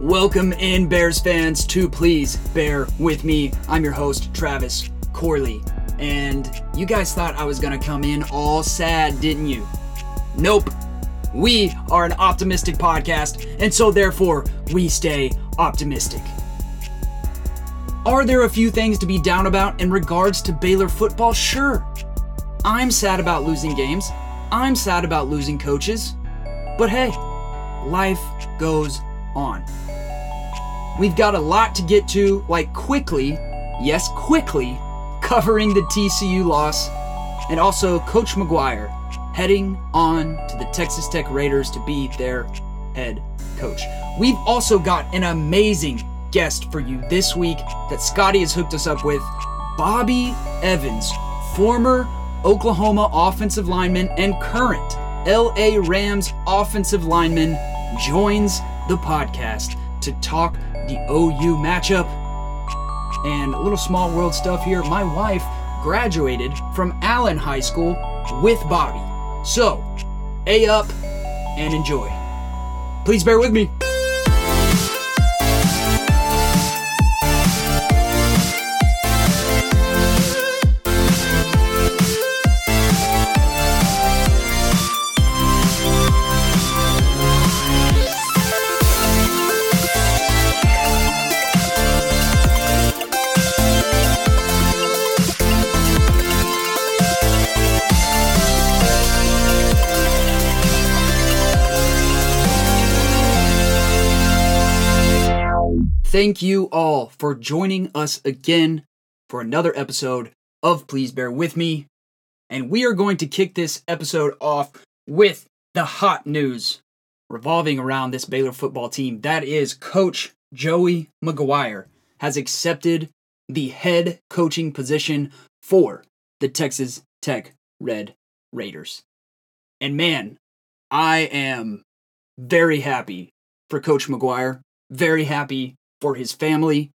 Welcome in, Bears fans, to Please Bear With Me. I'm your host, Travis Corley. And you guys thought I was gonna come in all sad, didn't you? Nope. We are an optimistic podcast, and so therefore, we stay optimistic. Are there a few things to be down about in regards to Baylor football? Sure. I'm sad about losing games. I'm sad about losing coaches. But hey, life goes on. We've got a lot to get to, like quickly, yes, quickly, covering the TCU loss, and also Coach McGuire heading on to the Texas Tech Raiders to be their head coach. We've also got an amazing guest for you this week that Scotty has hooked us up with Bobby Evans, former Oklahoma offensive lineman and current LA Rams offensive lineman, joins the podcast to talk the OU matchup. And a little small world stuff here. My wife graduated from Allen High School with Bobby. So, A up and enjoy. Please bear with me. Thank you all for joining us again for another episode of Please Bear With Me. And we are going to kick this episode off with the hot news revolving around this Baylor football team. That is Coach Joey McGuire has accepted the head coaching position for the Texas Tech Red Raiders. And man, I am very happy for Coach McGuire, very happy for his family.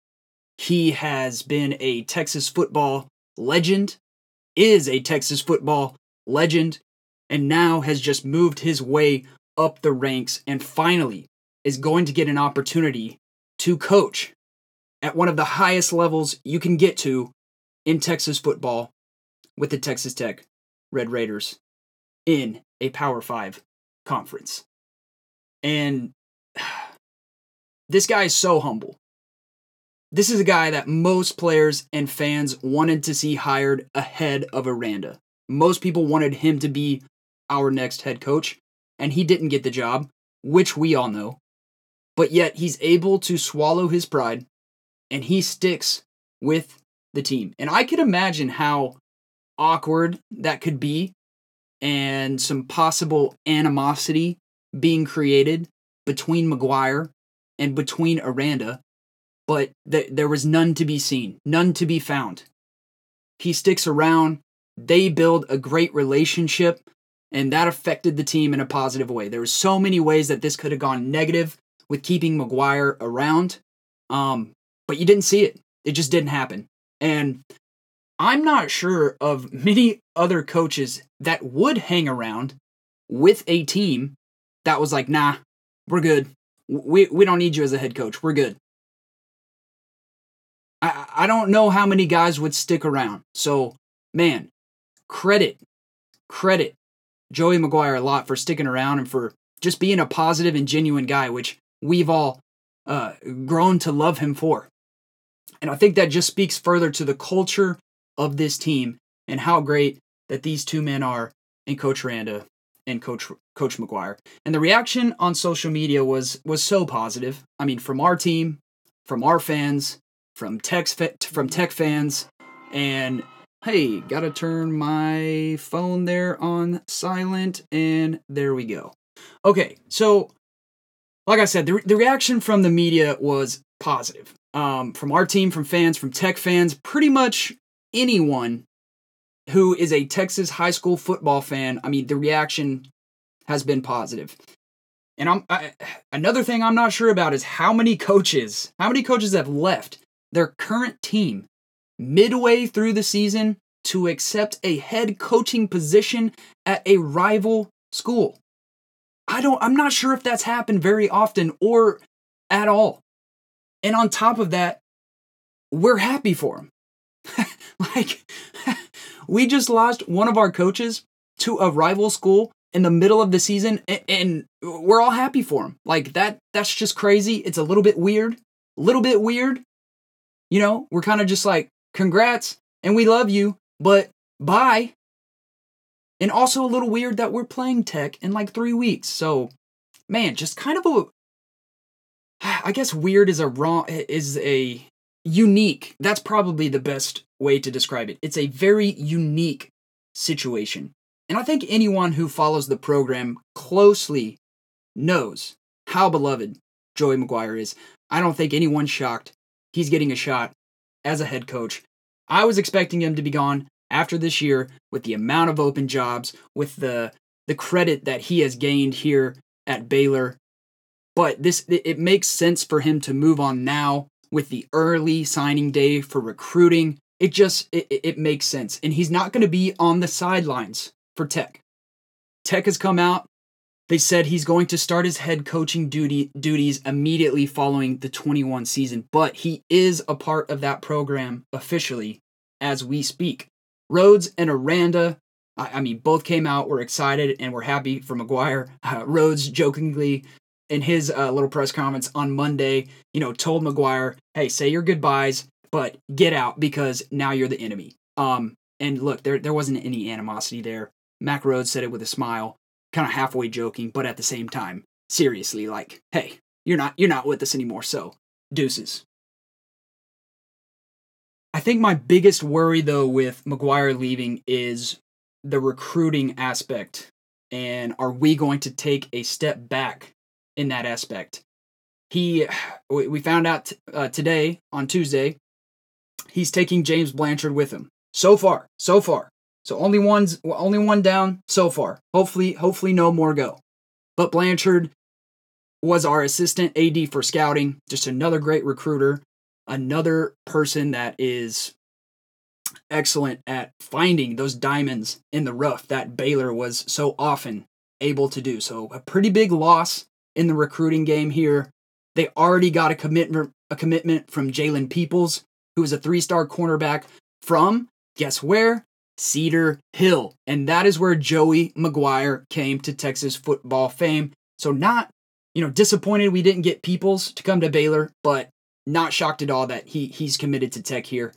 He has been a Texas football legend, is a Texas football legend, and now has just moved his way up the ranks and finally is going to get an opportunity to coach at one of the highest levels you can get to in Texas football with the Texas Tech Red Raiders in a Power 5 conference. And this guy is so humble. This is a guy that most players and fans wanted to see hired ahead of Aranda. Most people wanted him to be our next head coach, and he didn't get the job, which we all know. But yet he's able to swallow his pride and he sticks with the team. And I could imagine how awkward that could be and some possible animosity being created between McGuire and between Aranda, but th- there was none to be seen, none to be found. He sticks around, they build a great relationship, and that affected the team in a positive way. There were so many ways that this could have gone negative with keeping McGuire around, um, but you didn't see it. It just didn't happen. And I'm not sure of many other coaches that would hang around with a team that was like, nah, we're good. We, we don't need you as a head coach. We're good. I, I don't know how many guys would stick around. So, man, credit, credit Joey McGuire a lot for sticking around and for just being a positive and genuine guy, which we've all uh, grown to love him for. And I think that just speaks further to the culture of this team and how great that these two men are in Coach Randa and Coach Coach McGuire. And the reaction on social media was was so positive. I mean, from our team, from our fans, from Tech from Tech fans, and hey, gotta turn my phone there on silent, and there we go. Okay, so like I said, the, the reaction from the media was positive. Um, from our team, from fans, from Tech fans, pretty much anyone who is a Texas high school football fan, I mean, the reaction has been positive. And I'm I, another thing I'm not sure about is how many coaches, how many coaches have left their current team midway through the season to accept a head coaching position at a rival school. I don't I'm not sure if that's happened very often or at all. And on top of that, we're happy for him. like, we just lost one of our coaches to a rival school in the middle of the season and, we're all happy for him. Like that that's just crazy. It's a little bit weird. A little bit weird. You know, we're kind of just like congrats and we love you, but bye. And also a little weird that we're playing Tech in like 3 weeks. So, man, just kind of a I guess weird is a wrong is a unique. That's probably the best way to describe it. It's a very unique situation. And I think anyone who follows the program closely knows how beloved Joey McGuire is. I don't think anyone's shocked he's getting a shot as a head coach. I was expecting him to be gone after this year with the amount of open jobs, with the the credit that he has gained here at Baylor. But this it makes sense for him to move on now with the early signing day for recruiting. It just it, it makes sense. And he's not going to be on the sidelines for Tech. Tech has come out. They said he's going to start his head coaching duty duties immediately following the 21 season, but he is a part of that program officially as we speak. Rhoades and Aranda, I, I mean, both came out, were excited, and were happy for McGuire. Uh, Rhoades jokingly in his uh, little press conference on Monday, you know, told McGuire, "Hey, say your goodbyes, but get out because now you're the enemy." Um, and look, there there wasn't any animosity there. Mack Rhoades said it with a smile, kind of halfway joking, but at the same time, seriously, like, "Hey, you're not you're not with us anymore, so deuces." I think my biggest worry though with McGuire leaving is the recruiting aspect. And are we going to take a step back in that aspect? He, we found out uh, today on Tuesday, he's taking James Blanchard with him. So far, so far. So only one's only one down so far. Hopefully, hopefully no more go. But Blanchard was our assistant AD for scouting, just another great recruiter, another person that is excellent at finding those diamonds in the rough that Baylor was so often able to do. So a pretty big loss in the recruiting game here. They already got a commitment a commitment from Jalen Peoples, who is a three-star cornerback from guess where? Cedar Hill. And that is where Joey McGuire came to Texas football fame. So not, you know, disappointed we didn't get Peoples to come to Baylor, but not shocked at all that he he's committed to Tech here.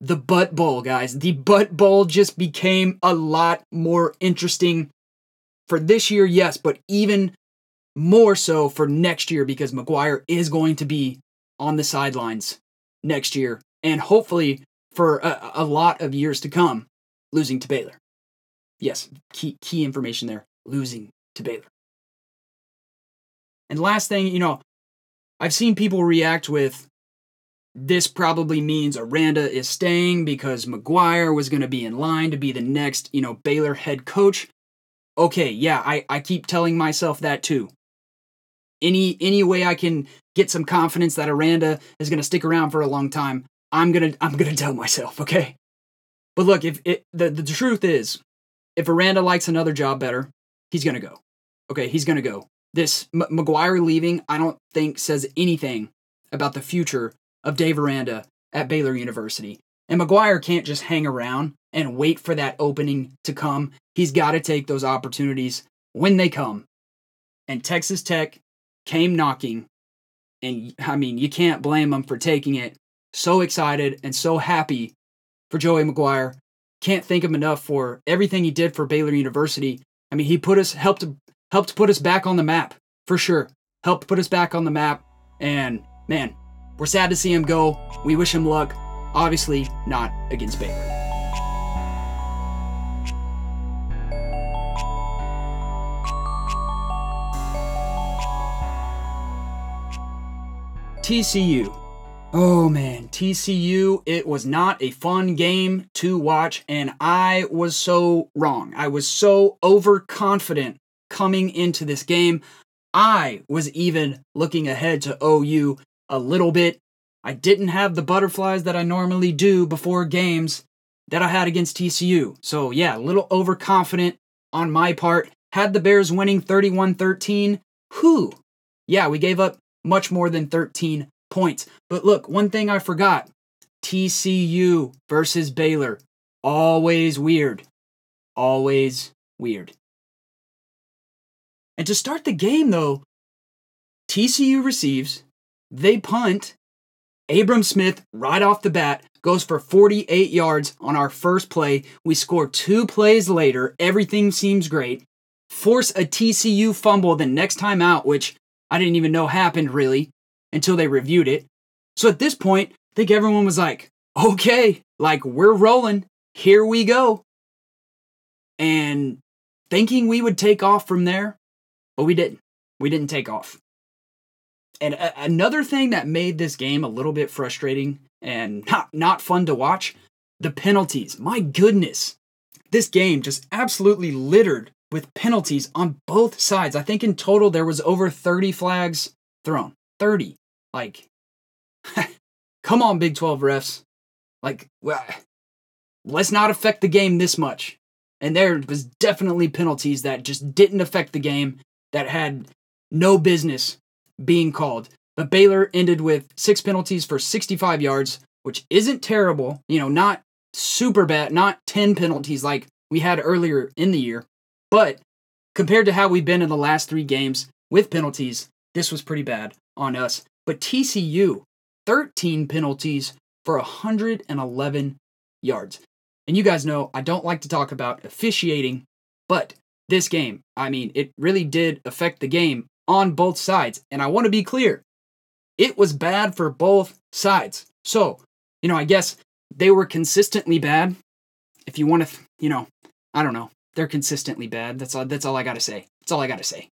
The Butt Bowl, guys. The Butt Bowl just became a lot more interesting for this year, yes, but even more so for next year because McGuire is going to be on the sidelines next year and hopefully for a, a lot of years to come, losing to Baylor. Yes, key key information there. Losing to Baylor. And last thing, you know, I've seen people react with this probably means Aranda is staying because McGuire was going to be in line to be the next, you know, Baylor head coach. Okay, yeah, I, I keep telling myself that too. Any any way I can get some confidence that Aranda is going to stick around for a long time, I'm gonna I'm gonna tell myself, okay? But look, if it, the the truth is, if Aranda likes another job better, he's gonna go. Okay, he's gonna go. This M- McGuire leaving, I don't think says anything about the future of Dave Aranda at Baylor University. And McGuire can't just hang around and wait for that opening to come. He's got to take those opportunities when they come. And Texas Tech came knocking. And I mean, you can't blame them for taking it so excited and so happy for Joey McGuire. Can't thank him enough for everything he did for Baylor University. I mean, he put us helped helped put us back on the map for sure. Helped put us back on the map. And man, we're sad to see him go. We wish him luck. Obviously, not against Baylor. TCU Oh man, TCU, it was not a fun game to watch, and I was so wrong. I was so overconfident coming into this game. I was even looking ahead to OU a little bit. I didn't have the butterflies that I normally do before games that I had against TCU. So, yeah, a little overconfident on my part. Had the Bears winning 31 13. Whew, Yeah, we gave up much more than 13 points. But look, one thing I forgot TCU versus Baylor. Always weird. Always weird. And to start the game, though, TCU receives, they punt. Abram Smith, right off the bat, goes for 48 yards on our first play. We score two plays later. Everything seems great. Force a TCU fumble the next time out, which I didn't even know happened really until they reviewed it. So at this point, I think everyone was like, okay, like we're rolling. Here we go. And thinking we would take off from there, but we didn't. We didn't take off. And a- another thing that made this game a little bit frustrating and not, not fun to watch the penalties. My goodness. This game just absolutely littered with penalties on both sides. I think in total there was over 30 flags thrown. 30. Like, come on, Big 12 refs. Like, well, let's not affect the game this much. And there was definitely penalties that just didn't affect the game that had no business being called. But Baylor ended with six penalties for 65 yards, which isn't terrible. You know, not super bad, not 10 penalties like we had earlier in the year. But compared to how we've been in the last three games with penalties, this was pretty bad on us. But TCU, 13 penalties for 111 yards. And you guys know I don't like to talk about officiating, but this game, I mean, it really did affect the game on both sides. And I want to be clear it was bad for both sides. So, you know, I guess they were consistently bad. If you want to, you know, I don't know. They're consistently bad. That's all. That's all I gotta say. That's all I gotta say.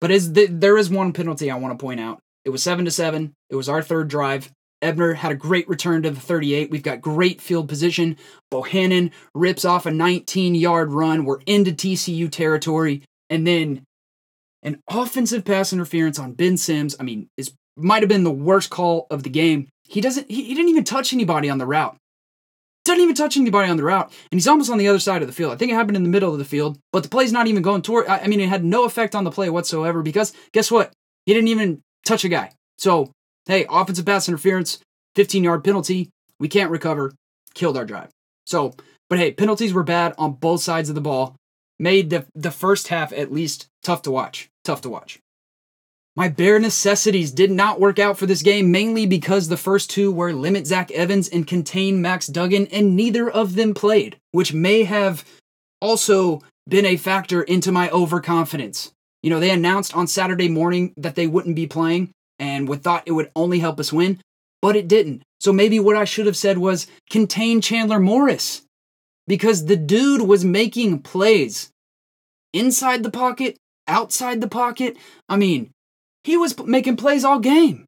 But is the, there is one penalty I want to point out. It was seven to seven. It was our third drive. Ebner had a great return to the 38. We've got great field position. Bohanon rips off a 19 yard run. We're into TCU territory. And then an offensive pass interference on Ben Sims. I mean, is might have been the worst call of the game. He doesn't he, he didn't even touch anybody on the route. Doesn't even touch anybody on the route, and he's almost on the other side of the field. I think it happened in the middle of the field, but the play's not even going toward. I, I mean, it had no effect on the play whatsoever because guess what? He didn't even touch a guy. So hey, offensive pass interference, 15 yard penalty. We can't recover. Killed our drive. So, but hey, penalties were bad on both sides of the ball. Made the the first half at least tough to watch. Tough to watch. My bare necessities did not work out for this game, mainly because the first two were limit Zach Evans and contain Max Duggan, and neither of them played, which may have also been a factor into my overconfidence. You know, they announced on Saturday morning that they wouldn't be playing, and we thought it would only help us win, but it didn't. So maybe what I should have said was contain Chandler Morris, because the dude was making plays inside the pocket, outside the pocket. I mean, he was making plays all game.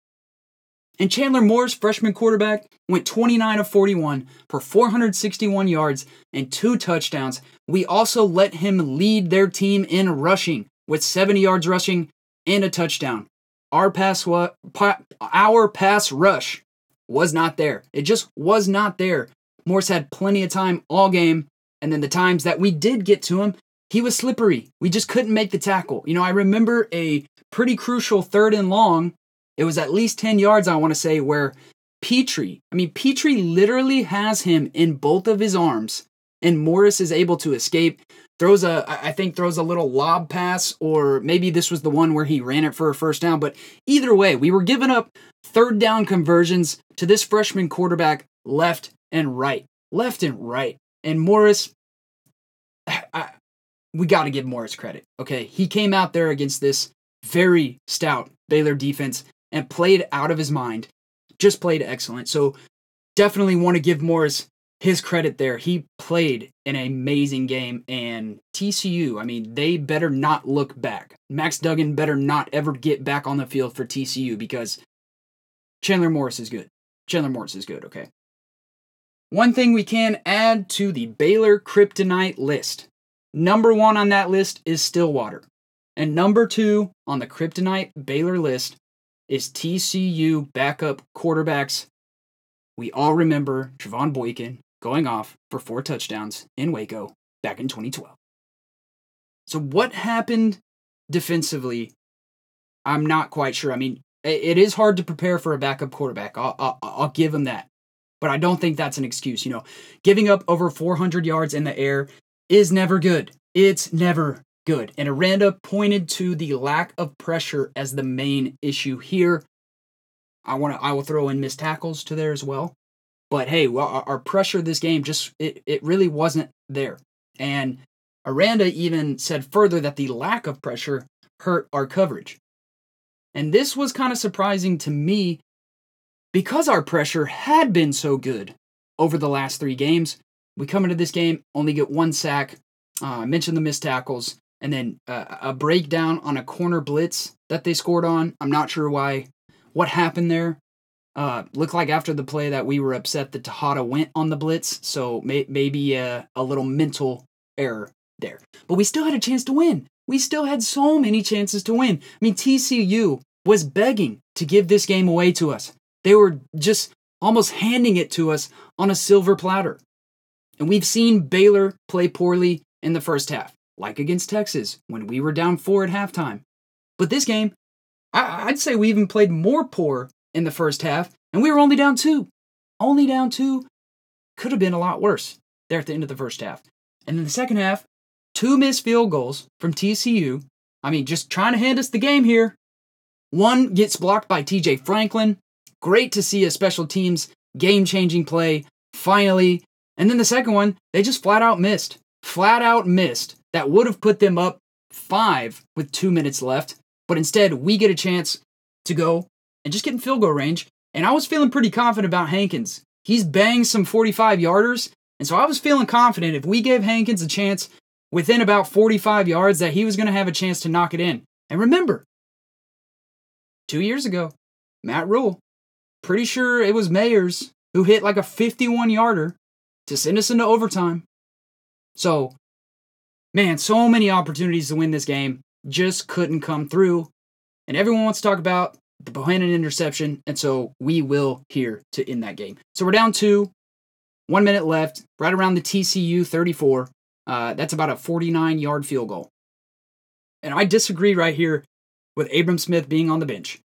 And Chandler Morris, freshman quarterback, went 29 of 41 for 461 yards and two touchdowns. We also let him lead their team in rushing with 70 yards rushing and a touchdown. Our pass wa- our pass rush was not there. It just was not there. Morris had plenty of time all game, and then the times that we did get to him, he was slippery. We just couldn't make the tackle. You know, I remember a pretty crucial third and long. It was at least 10 yards, I want to say, where Pitre, I mean, Pitre literally has him in both of his arms, and Morris is able to escape. Throws a, I think, throws a little lob pass, or maybe this was the one where he ran it for a first down. But either way, we were giving up third down conversions to this freshman quarterback left and right. Left and right. And Morris, I, we got to give Morris credit. Okay. He came out there against this very stout Baylor defense and played out of his mind. Just played excellent. So definitely want to give Morris his credit there. He played an amazing game and TCU, I mean, they better not look back. Max Duggan better not ever get back on the field for TCU because Chandler Morris is good. Chandler Morris is good, okay? One thing we can add to the Baylor kryptonite list. Number one on that list is Stillwater. And number two on the kryptonite Baylor list is TCU backup quarterbacks. We all remember Trevone Boykin going off for four touchdowns in Waco back in 2012. So, what happened defensively I'm not quite sure. I mean, it is hard to prepare for a backup quarterback. I'll, I'll, I'll give him that. But I don't think that's an excuse. You know, giving up over 400 yards in the air is never good. It's never good. And Aranda pointed to the lack of pressure as the main issue here. I want to I will throw in missed tackles to there as well. But hey, well, our pressure this game just it, it really wasn't there. And Aranda even said further that the lack of pressure hurt our coverage. And this was kind of surprising to me because our pressure had been so good over the last three games. We come into this game, only get one sack. Uh, I mentioned the missed tackles, and then uh, a breakdown on a corner blitz that they scored on. I'm not sure why, what happened there. Uh, looked like after the play that we were upset that Tejada went on the blitz, so may- maybe a, a little mental error there. But we still had a chance to win. We still had so many chances to win. I mean, TCU was begging to give this game away to us. They were just almost handing it to us on a silver platter. And we've seen Baylor play poorly in the first half, like against Texas when we were down four at halftime. But this game, I- would say we even played more poor in the first half, and we were only down two. Only down two. Could have been a lot worse there at the end of the first half. And in the second half, two missed field goals from TCU. I mean, just trying to hand us the game here. One gets blocked by TJ Franklin. Great to see a special teams game changing play finally. And then the second one, they just flat out missed. Flat out missed. That would have put them up five with two minutes left. But instead, we get a chance to go and just get in field goal range. And I was feeling pretty confident about Hankins. He's banged some 45 yarders. And so I was feeling confident if we gave Hankins a chance within about 45 yards that he was going to have a chance to knock it in. And remember, two years ago, Matt Rhule, pretty sure it was Mayers who hit like a 51 yarder to send us into overtime. So, man, so many opportunities to win this game just couldn't come through. And everyone wants to talk about the Bohanon interception, and so we will here to end that game. So we're down two, one minute left, right around the TCU 34. Uh, that's about a 49 yard field goal. And I disagree right here with Abram Smith being on the bench.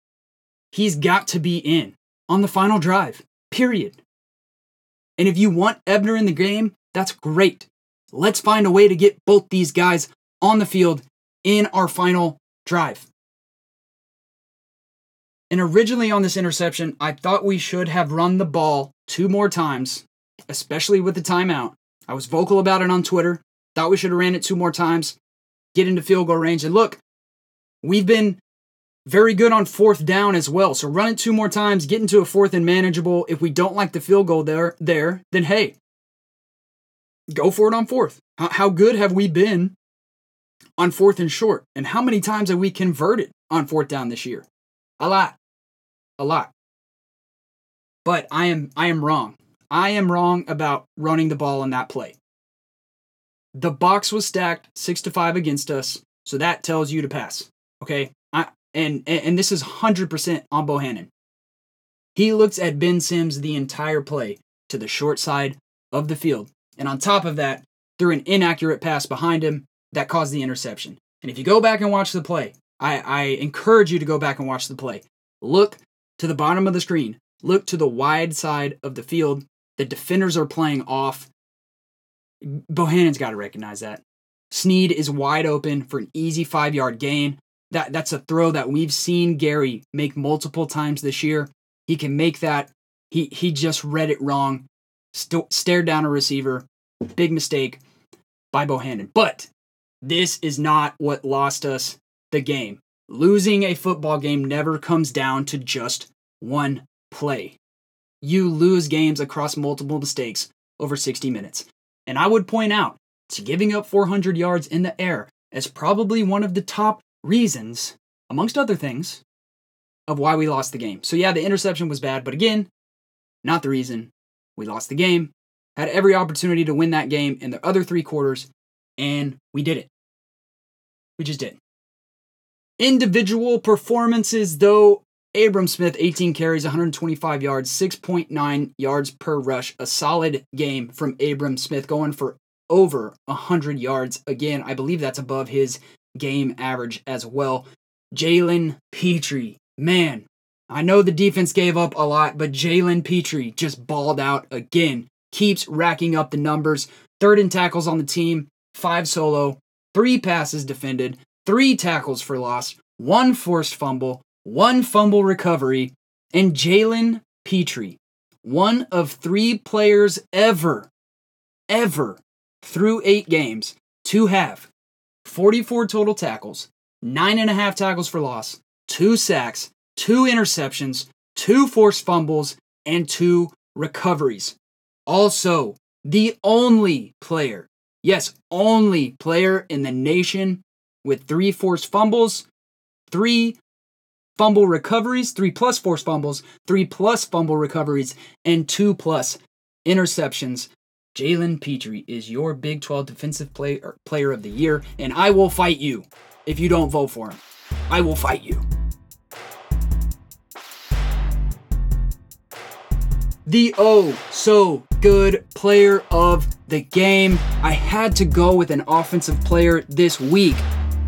He's got to be in on the final drive, period. And if you want Ebner in the game, that's great. Let's find a way to get both these guys on the field in our final drive. And originally on this interception, I thought we should have run the ball two more times, especially with the timeout. I was vocal about it on Twitter. Thought we should have ran it two more times, get into field goal range. And look, we've been very good on fourth down as well. So run it two more times, get into a fourth and manageable. If we don't like the field goal there, there, then hey, go for it on fourth. How, good have we been on fourth and short? And how many times have we converted on fourth down this year? A lot. A lot. But I am I am wrong. I am wrong about running the ball on that play. The box was stacked six to five against us, so that tells you to pass. Okay, I and and this is hundred percent on Bohanon. He looks at Ben Sims the entire play to the short side of the field, and on top of that, threw an inaccurate pass behind him that caused the interception. And if you go back and watch the play, I, I encourage you to go back and watch the play. Look to the bottom of the screen. Look to the wide side of the field. The defenders are playing off Bohanon's got to recognize that. Sneed is wide open for an easy five yard gain. That, that's a throw that we've seen Gerry make multiple times this year. He can make that. He, he just read it wrong, St- stared down a receiver. Big mistake by Bohanon. But this is not what lost us the game. Losing a football game never comes down to just one play. You lose games across multiple mistakes over 60 minutes. And I would point out to giving up 400 yards in the air as probably one of the top reasons, amongst other things, of why we lost the game. So, yeah, the interception was bad, but again, not the reason. We lost the game, had every opportunity to win that game in the other three quarters, and we did it. We just did. Individual performances, though, Abram Smith, 18 carries, 125 yards, 6.9 yards per rush. A solid game from Abram Smith, going for over 100 yards. Again, I believe that's above his game average as well. Jalen Pitre. Man, I know the defense gave up a lot, but Jalen Pitre just balled out again. Keeps racking up the numbers. Third in tackles on the team, five solo, three passes defended, three tackles for loss, one forced fumble, one fumble recovery, and Jalen Pitre, one of three players ever, ever through eight games to have 44 total tackles, nine and a half tackles for loss, two sacks, two interceptions, two forced fumbles, and two recoveries. Also, the only player, yes, only player in the nation with three forced fumbles, three fumble recoveries, three plus forced fumbles, three plus fumble recoveries, and two plus interceptions. Jalen Pitre is your Big 12 Defensive player, player of the Year, and I will fight you if you don't vote for him. I will fight you. The oh so good player of the game. I had to go with an offensive player this week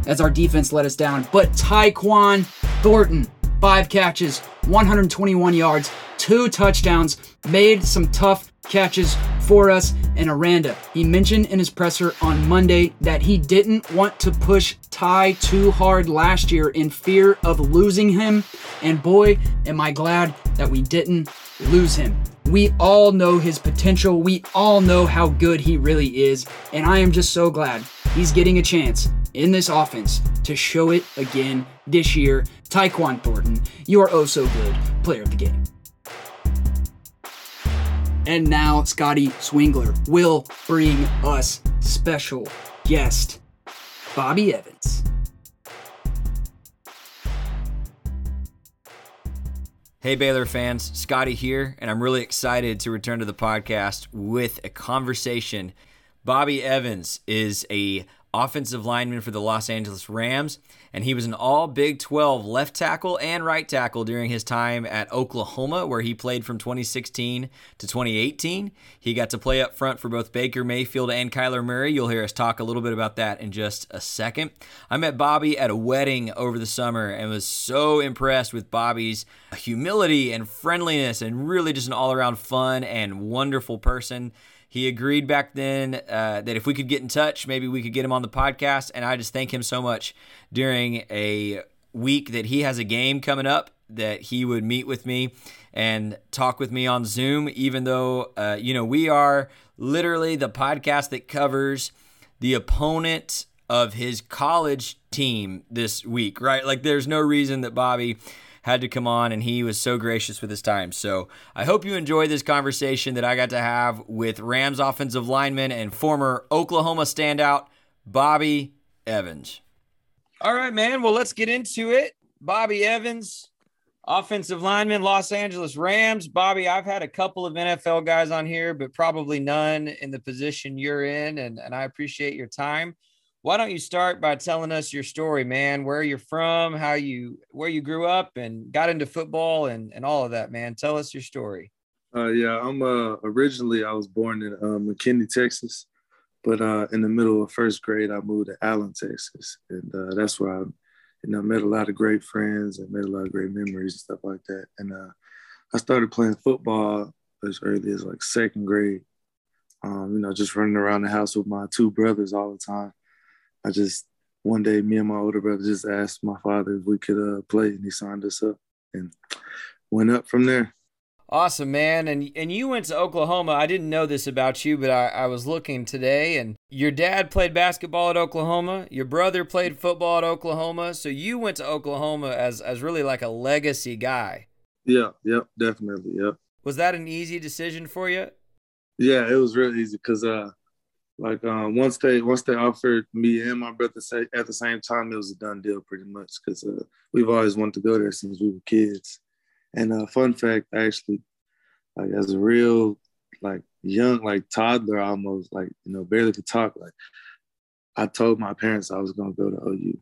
as our defense let us down, but Tyquan Thornton, five catches, 121 yards, two touchdowns, made some tough catches for us and Aranda. He mentioned in his presser on Monday that he didn't want to push Ty too hard last year in fear of losing him. And boy, am I glad that we didn't lose him. We all know his potential. We all know how good he really is. And I am just so glad he's getting a chance in this offense to show it again this year. Tyquan Thornton, you are oh so good player of the game. And now Scotty Swingler will bring us special guest Bobby Evans. Hey Baylor fans, Scotty here, and I'm really excited to return to the podcast with a conversation. Bobby Evans is a offensive lineman for the Los Angeles Rams, and he was an all Big 12 left tackle and right tackle during his time at Oklahoma, where he played from 2016 to 2018. He got to play up front for both Baker Mayfield and Kyler Murray. You'll hear us talk a little bit about that in just a second. I met Bobby at a wedding over the summer and was so impressed with Bobby's humility and friendliness and really just an all around fun and wonderful person. He agreed back then uh, that if we could get in touch, maybe we could get him on the podcast. And I just thank him so much during a week that he has a game coming up that he would meet with me and talk with me on Zoom, even though, uh, you know, we are literally the podcast that covers the opponent of his college team this week, right? Like, there's no reason that Bobby had to come on, and he was so gracious with his time. So I hope you enjoy this conversation that I got to have with Rams offensive lineman and former Oklahoma standout, Bobby Evans. All right, man. Well, let's get into it. Bobby Evans, offensive lineman, Los Angeles Rams. Bobby, I've had a couple of NFL guys on here, but probably none in the position you're in, and, and I appreciate your time why don't you start by telling us your story, man? Where you're from, how you where you grew up, and got into football, and and all of that, man. Tell us your story. Uh, yeah, I'm uh, originally I was born in uh, McKinney, Texas, but uh, in the middle of first grade I moved to Allen, Texas, and uh, that's where I, you know, met a lot of great friends and made a lot of great memories and stuff like that. And uh, I started playing football as early as like second grade. Um, you know, just running around the house with my two brothers all the time. I just one day me and my older brother just asked my father if we could uh, play, and he signed us up and went up from there. Awesome, man. And and you went to Oklahoma. I didn't know this about you, but I, I was looking today, and your dad played basketball at Oklahoma. Your brother played football at Oklahoma. So you went to Oklahoma as as really like a legacy guy. Yeah. Yep. Definitely. Yep. Was that an easy decision for you? Yeah, it was real easy because uh, like um, once they once they offered me and my brother say, at the same time, it was a done deal pretty much because uh, we've always wanted to go there since we were kids. And uh, fun fact, actually, like as a real like young like toddler almost like you know barely could talk like I told my parents I was gonna go to OU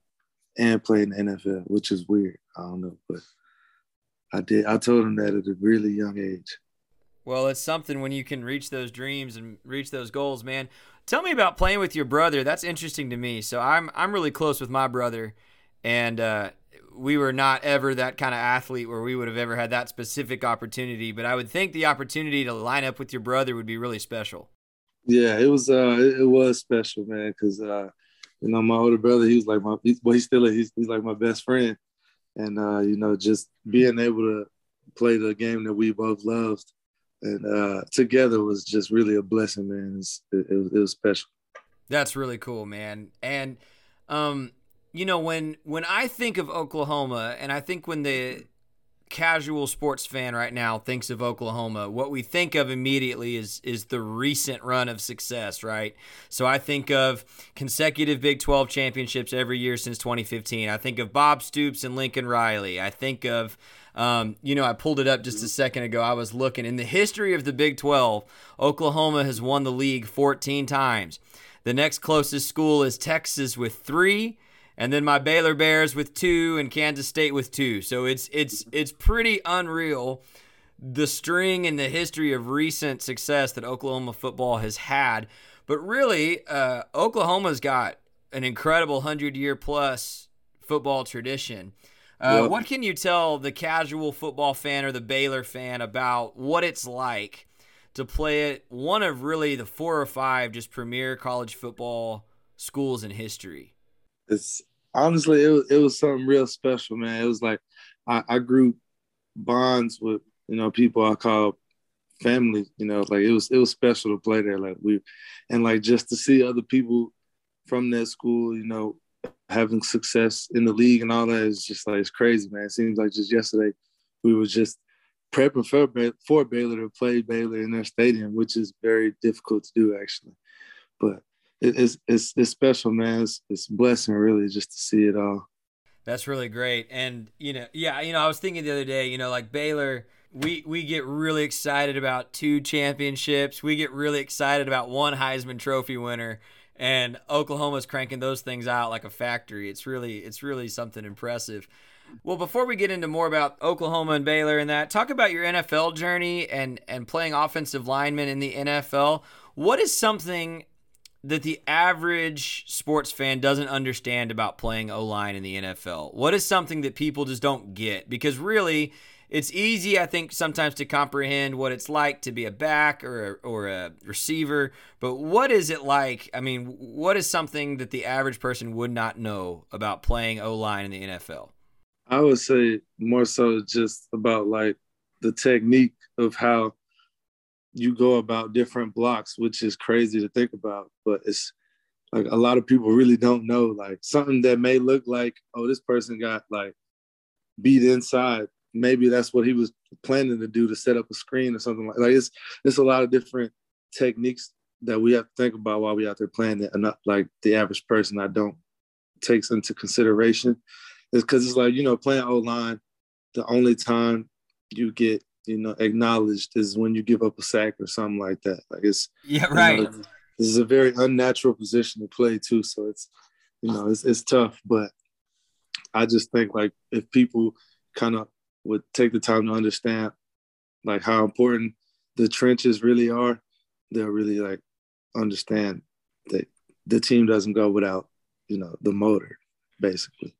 and play in the NFL, which is weird. I don't know, but I did. I told them that at a really young age. Well, it's something when you can reach those dreams and reach those goals, man. Tell me about playing with your brother. That's interesting to me. So I'm I'm really close with my brother, and uh, we were not ever that kind of athlete where we would have ever had that specific opportunity. But I would think the opportunity to line up with your brother would be really special. Yeah, it was. Uh, it, it was special, man, because uh, you know my older brother, he was like my. He, well, he's still he's, he's like my best friend, and uh, you know just being able to play the game that we both loved and uh, together was just really a blessing, man. It, it, it, was special. That's really cool, man. And um, you know when when I think of Oklahoma, and I think when the casual sports fan right now thinks of Oklahoma, what we think of immediately is is the recent run of success, right? So I think of consecutive Big 12 championships every year since 2015. I think of Bob Stoops and Lincoln Riley. I think of um, you know, I pulled it up just a second ago. I was looking. In the history of the Big 12, Oklahoma has won the league 14 times. The next closest school is Texas with three, and then my Baylor Bears with two, and Kansas State with two. So it's it's it's pretty unreal the string and the history of recent success that Oklahoma football has had. But really, uh, Oklahoma's got an incredible hundred year plus football tradition. Uh, What can you tell the casual football fan or the Baylor fan about what it's like to play at one of really the four or five just premier college football schools in history? It's honestly, it was, it was something real special, man. It was like I, I grew bonds with you know people I call family. You know, like it was it was special to play there. Like we, and like just to see other people from that school, you know, having success in the league and all that is just like it's crazy, man. It seems like just yesterday we were just prepping for for Baylor to play Baylor in their stadium, which is very difficult to do actually. But it's it's it's special, man. It's it's blessing really just to see it all. That's really great, and you know, yeah, you know, I was thinking the other day, you know, like Baylor. We, we get really excited about two championships. We get really excited about one Heisman Trophy winner and Oklahoma's cranking those things out like a factory. It's really it's really something impressive. Well, before we get into more about Oklahoma and Baylor and that, talk about your NFL journey and and playing offensive lineman in the NFL. What is something that the average sports fan doesn't understand about playing O line in the NFL? What is something that people just don't get? Because really, it's easy, I think, sometimes to comprehend what it's like to be a back or a, or a receiver. But what is it like? I mean, what is something that the average person would not know about playing O line in the NFL? I would say more so just about like the technique of how you go about different blocks, which is crazy to think about. But it's like a lot of people really don't know. Like something that may look like, oh, this person got like beat inside maybe that's what he was planning to do to set up a screen or something like. Like it's it's a lot of different techniques that we have to think about while we out there playing that, and not like the average person I don't takes into consideration. Is because it's like you know playing O line, the only time you get you know acknowledged is when you give up a sack or something like that. Like it's yeah right. You know, this is a very unnatural position to play too, so it's you know it's it's tough, but I just think like if people kind of would take the time to understand like how important the trenches really are, they'll really like understand that the team doesn't go without, you know, the motor, basically.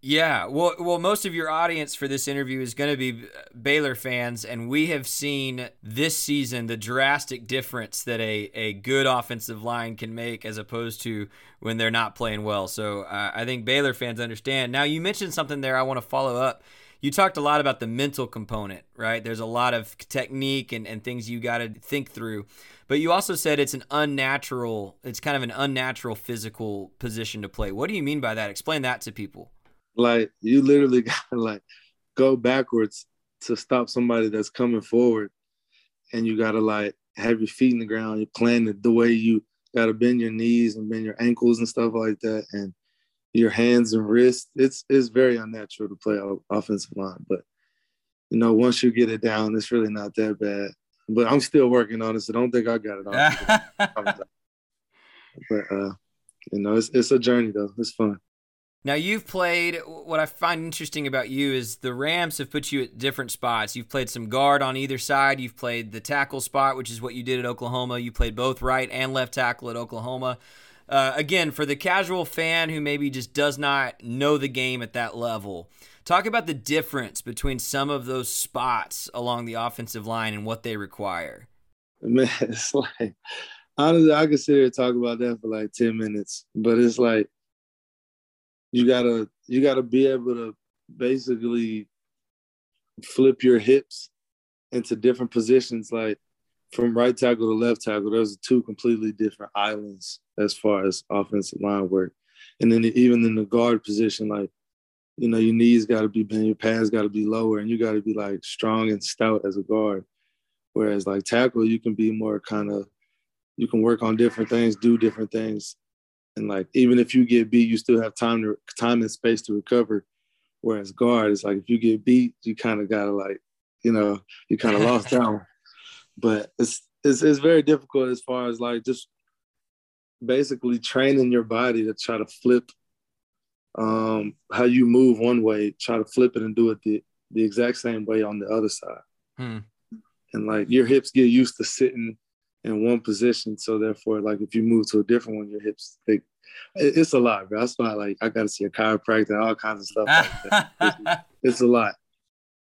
Yeah, well, well, most of your audience for this interview is going to be Baylor fans, and we have seen this season the drastic difference that a, a good offensive line can make as opposed to when they're not playing well. So uh, I think Baylor fans understand. Now, you mentioned something there I want to follow up you talked a lot about the mental component, right? There's a lot of technique and, and things you got to think through. But you also said it's an unnatural, it's kind of an unnatural physical position to play. What do you mean by that? Explain that to people. Like you literally got to like go backwards to stop somebody that's coming forward. And you got to like have your feet in the ground. You're playing the, the way you got to bend your knees and bend your ankles and stuff like that. And your hands and wrists. It's it's very unnatural to play offensive line, but you know, once you get it down, it's really not that bad. But I'm still working on it, so don't think I got it all. but uh, you know, it's it's a journey though. It's fun. Now you've played. What I find interesting about you is the Rams have put you at different spots. You've played some guard on either side. You've played the tackle spot, which is what you did at Oklahoma. You played both right and left tackle at Oklahoma. uh, again, for the casual fan who maybe just does not know the game at that level, talk about the difference between some of those spots along the offensive line and what they require. Man, it's like honestly, I could sit here and talk about that for like 10 minutes, but it's like you gotta you gotta be able to basically flip your hips into different positions. Like from right tackle to left tackle, those are two completely different islands as far as offensive line work. And then even in the guard position, like, you know, your knees got to be bent, your pads got to be lower, and you got to be like strong and stout as a guard. Whereas like tackle, you can be more kind of, you can work on different things, do different things, and like even if you get beat, you still have time to time and space to recover. Whereas guard, it's like if you get beat, you kind of gotta like, you know, you kind of lost down but it's, it's it's very difficult as far as like just basically training your body to try to flip um, how you move one way, try to flip it and do it the, the exact same way on the other side. Hmm. And like your hips get used to sitting in one position. So therefore, like if you move to a different one, your hips, they, it's a lot, bro. That's why like I got to see a chiropractor, all kinds of stuff like it's, it's a lot.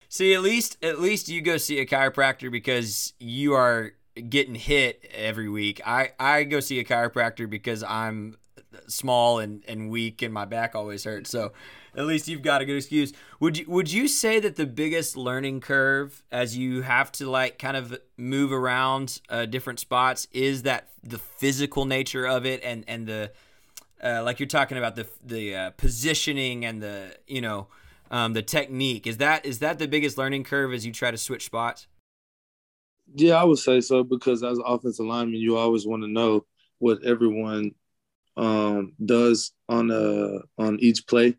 See, at least at least you go see a chiropractor because you are getting hit every week. I I go see a chiropractor because I'm small and, and weak and my back always hurts. So at least you've got a good excuse. Would you would you say that the biggest learning curve as you have to like kind of move around uh, different spots is that the physical nature of it and and the uh, like you're talking about the the uh, positioning and the you know um, the technique is that is that the biggest learning curve as you try to switch spots? Yeah, I would say so because as offensive lineman, you always want to know what everyone um, does on a uh, on each play.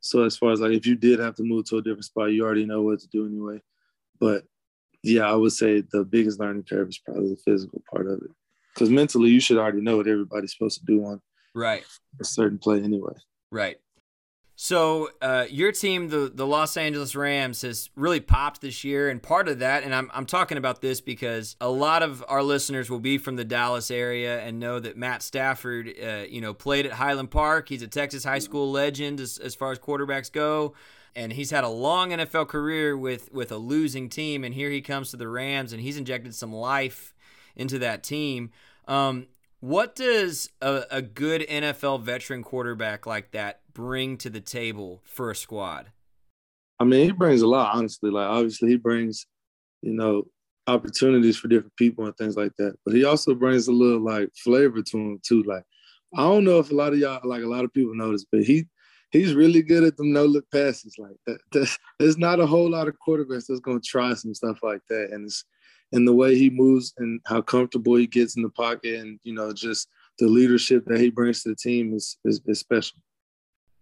So as far as like if you did have to move to a different spot, you already know what to do anyway. But yeah, I would say the biggest learning curve is probably the physical part of it. Because mentally, you should already know what everybody's supposed to do on right a certain play anyway. Right. So uh, your team, the the Los Angeles Rams, has really popped this year, and part of that, and I'm I'm talking about this because a lot of our listeners will be from the Dallas area and know that Matt Stafford, uh, you know, played at Highland Park. He's a Texas high school legend as, as far as quarterbacks go, and he's had a long NFL career with with a losing team, and here he comes to the Rams, and he's injected some life into that team. Um, what does a, a good NFL veteran quarterback like that bring to the table for a squad? I mean, he brings a lot, honestly. Like, obviously, he brings, you know, opportunities for different people and things like that. But he also brings a little like flavor to him too. Like, I don't know if a lot of y'all, like a lot of people notice, but he he's really good at them no look passes. Like, that, there's not a whole lot of quarterbacks that's gonna try some stuff like that. And it's and the way he moves and how comfortable he gets in the pocket and you know just the leadership that he brings to the team is is, is special.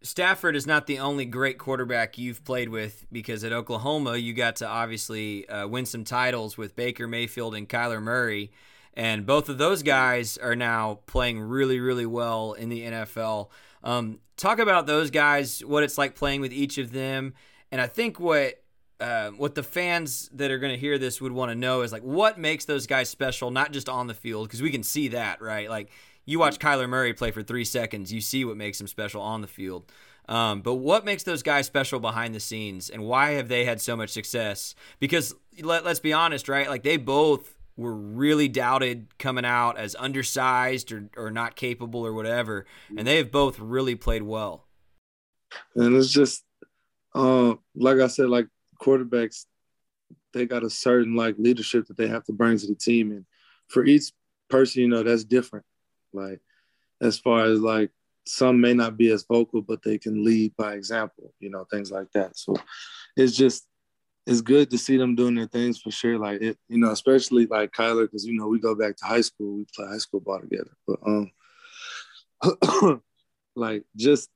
Stafford is not the only great quarterback you've played with because at Oklahoma you got to obviously uh, win some titles with Baker Mayfield and Kyler Murray, and both of those guys are now playing really really well in the NFL. Um, talk about those guys, what it's like playing with each of them, and I think what uh, what the fans that are going to hear this would want to know is like what makes those guys special, not just on the field, because we can see that, right? Like you watch Kyler Murray play for three seconds, you see what makes him special on the field. Um, but what makes those guys special behind the scenes, and why have they had so much success? Because let, let's be honest, right? Like they both were really doubted coming out as undersized or, or not capable or whatever, and they have both really played well. And it's just, uh, like I said, like quarterbacks, they got a certain like leadership that they have to bring to the team, and for each person, you know, that's different. Like as far as like some may not be as vocal, but they can lead by example, you know, things like that. So it's just it's good to see them doing their things for sure. Like it, you know, especially like Kyler, because you know we go back to high school, we play high school ball together. But um, like just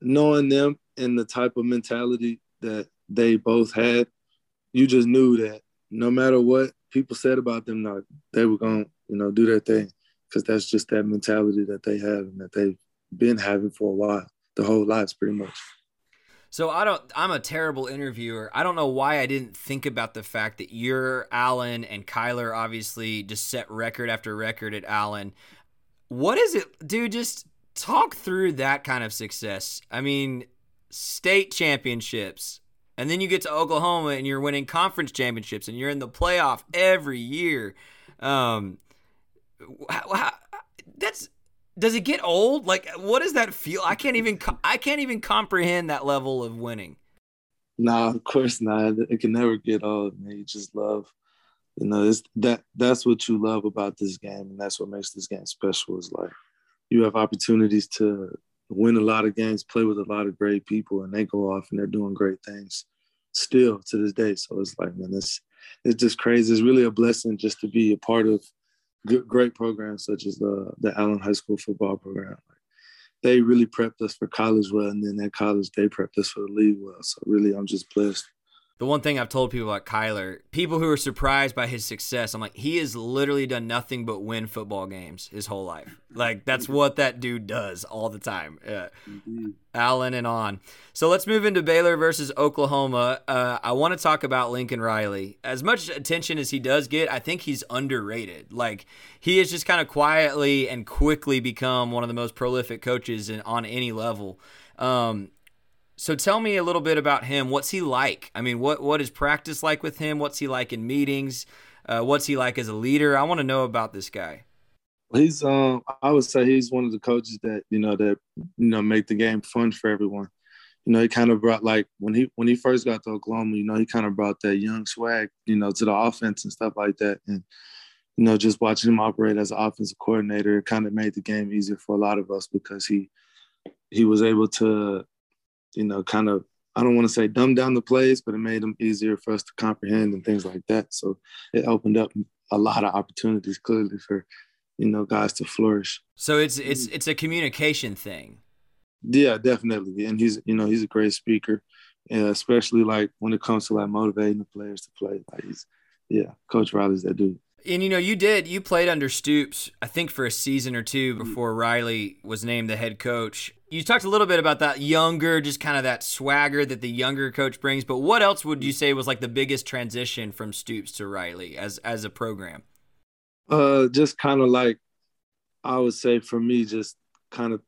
knowing them and the type of mentality that they both had, you just knew that no matter what people said about them, no, they were gonna, you know, do their thing because that's just that mentality that they have and that they've been having for a while, the whole lives, pretty much. So I don't. I'm a terrible interviewer. I don't know why I didn't think about the fact that you're Allen and Kyler obviously just set record after record at Allen. what is it, dude? Just talk through that kind of success. I mean, state championships, and then you get to Oklahoma and you're winning conference championships, and you're in the playoff every year. Um, how, how, that's does it get old? Like, what does that feel? I can't even I can't even comprehend that level of winning. Nah, of course not. It can never get old, man. You just love, you know, it's that that's what you love about this game, and that's what makes this game special. Is like you have opportunities to win a lot of games, play with a lot of great people, and they go off and they're doing great things still to this day. So it's like, man, it's it's just crazy. It's really a blessing just to be a part of good, great programs such as the the Allen High School football program they really prepped us for college well, and then at college they prepped us for the league well. So really, I'm just blessed the one thing I've told people about Kyler, people who are surprised by his success, I'm like, he has literally done nothing but win football games his whole life. Like that's what that dude does all the time. Uh, Allen and on. So let's move into Baylor versus Oklahoma. Uh, I want to talk about Lincoln Riley. As much attention as he does get, I think he's underrated. Like he has just kind of quietly and quickly become one of the most prolific coaches in, on any level. Um, so tell me a little bit about him. What's he like? I mean, what what is practice like with him? What's he like in meetings? Uh, what's he like as a leader? I want to know about this guy. He's um I would say he's one of the coaches that, you know, that you know make the game fun for everyone. You know, he kind of brought like when he when he first got to Oklahoma, you know, he kind of brought that young swag, you know, to the offense and stuff like that. And you know, just watching him operate as an offensive coordinator, kind of made the game easier for a lot of us because he he was able to you know, kind of I don't want to say dumb down the plays, but it made them easier for us to comprehend and things like that. So it opened up a lot of opportunities clearly for, you know, guys to flourish. So it's it's it's a communication thing. Yeah, definitely. And he's you know, he's a great speaker. Yeah, especially like when it comes to like motivating the players to play. Like he's yeah, Coach Riley's that dude. And you know, you did you played under Stoops, I think for a season or two before Riley was named the head coach. You talked a little bit about that younger, just kind of that swagger that the younger coach brings. But what else would you say was like the biggest transition from Stoops to Riley as as a program? Uh, just kind of like I would say for me, just kind of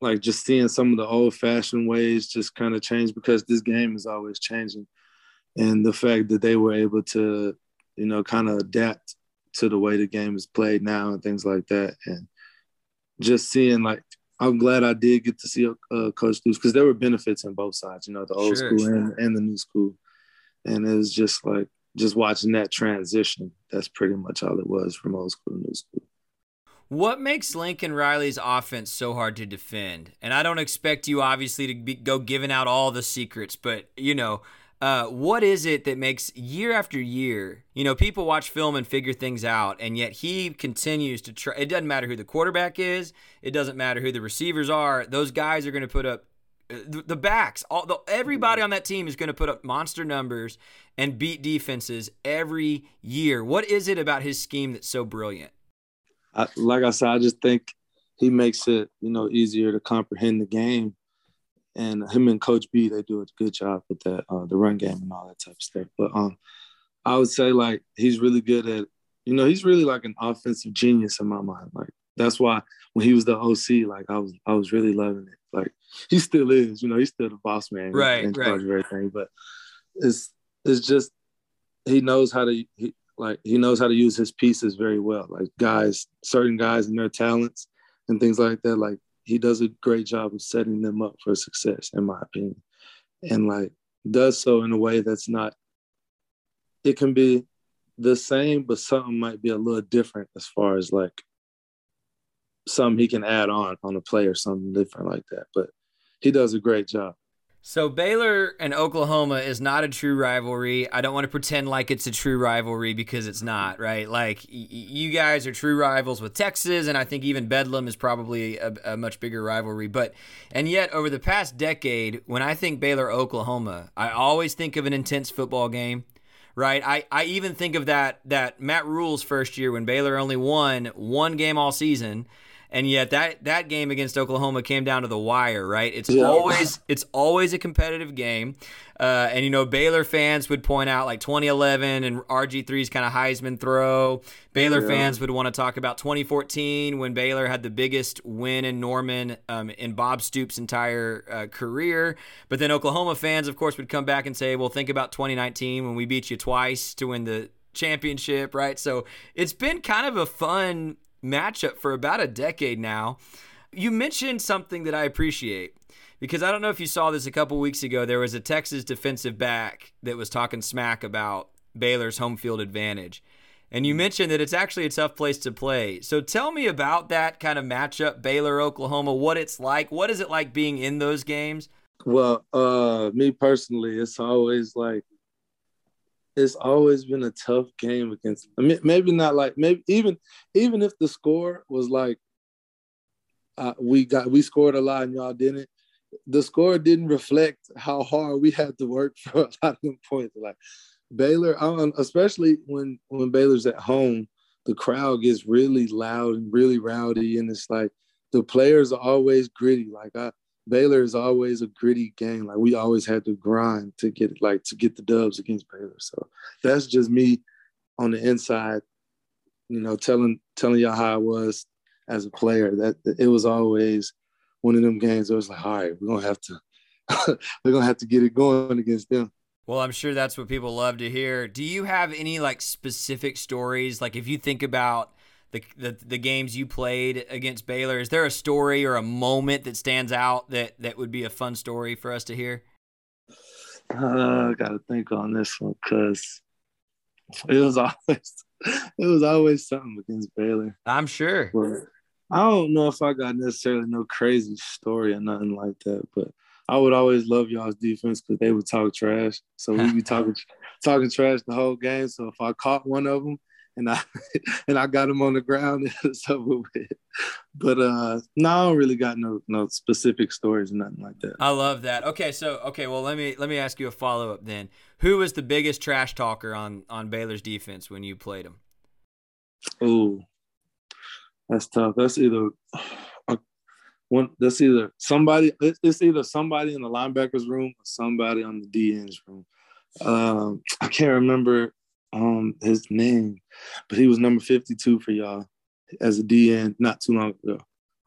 like just seeing some of the old fashioned ways just kind of change because this game is always changing, and the fact that they were able to, you know, kind of adapt to the way the game is played now and things like that, and just seeing like I'm glad I did get to see uh, Coach Stoops because there were benefits in both sides, you know, the old sure, school sure. And, and the new school. And it was just like, just watching that transition. That's pretty much all it was from old school to new school. What makes Lincoln Riley's offense so hard to defend? And I don't expect you, obviously, to be, go giving out all the secrets, but, you know, uh, what is it that makes year after year, you know, people watch film and figure things out, and yet he continues to try. It doesn't matter who the quarterback is, it doesn't matter who the receivers are. Those guys are going to put up uh, the, the backs. All the, everybody on that team is going to put up monster numbers and beat defenses every year. What is it about his scheme that's so brilliant? I, like I said, I just think he makes it, you know, easier to comprehend the game and him and Coach B they do a good job with that uh, the run game and all that type of stuff. But um, I would say like he's really good at you know he's really like an offensive genius in my mind. Like that's why when he was the OC, like I was I was really loving it. Like he still is, you know, he's still the boss man, right? In charge right. of everything. But it's it's just he knows how to he, like he knows how to use his pieces very well. Like guys, certain guys and their talents and things like that. Like he does a great job of setting them up for success, in my opinion, and like does so in a way that's not. It can be the same, but something might be a little different as far as like something he can add on on a play or something different like that. But he does a great job. So Baylor and Oklahoma is not a true rivalry. I don't want to pretend like it's a true rivalry because it's not, right? Like y- you guys are true rivals with Texas, and I think even Bedlam is probably a, a, much bigger rivalry. But and yet, over the past decade, when I think Baylor Oklahoma, I always think of an intense football game, right? I, I even think of that that Matt Rhule's first year when Baylor only won one game all season and yet that that game against Oklahoma came down to the wire, right? It's Yeah. always it's always a competitive game, uh, and you know Baylor fans would point out like 2011 and RG3's kind of Heisman throw. Baylor Yeah. fans would want to talk about 2014 when Baylor had the biggest win in Norman um, in Bob Stoops' entire uh, career. But then Oklahoma fans, of course, would come back and say, "Well, think about 2019 when we beat you twice to win the championship, right?" So it's been kind of a fun matchup for about a decade now. You mentioned something that I appreciate because I don't know if you saw this a couple weeks ago. There was a Texas defensive back that was talking smack about Baylor's home field advantage. And you mentioned that it's actually a tough place to play. So tell me about that kind of matchup, Baylor, Oklahoma, what it's like. What is it like being in those games? Well, uh, me personally, it's always like it's always been a tough game against. I mean, maybe not like maybe even even if the score was like uh, we got we scored a lot and y'all didn't. The score didn't reflect how hard we had to work for a lot of them points. Like Baylor, um, especially when when Baylor's at home, the crowd gets really loud and really rowdy, and it's like the players are always gritty. Like I, Baylor is always a gritty game. Like we always had to grind to get like to get the dubs against Baylor. So that's just me on the inside, you know, telling telling y'all how I was as a player. That it was always one of them games. It was like, all right, we're gonna have to we're gonna have to get it going against them. Well, I'm sure that's what people love to hear. Do you have any like specific stories? Like if you think about the, the the games you played against Baylor, is there a story or a moment that stands out that that would be a fun story for us to hear? Uh, I gotta think on this one because it was always it was always something against Baylor. I'm sure. But I don't know if I got necessarily no crazy story or nothing like that, but I would always love y'all's defense because they would talk trash. So we'd be talking talking trash the whole game. So if I caught one of them and I and I got him on the ground, it's over with. But uh, no, I don't really got no no specific stories or nothing like that. I love that. Okay, so okay, well let me let me ask you a follow up then. Who was the biggest trash talker on on Baylor's defense when you played him? Oh, that's tough. That's either uh, one. That's either somebody. It's either somebody in the linebackers room or somebody on the DNs room. Um, I can't remember um his name, but he was number fifty-two for y'all as a DN not too long ago,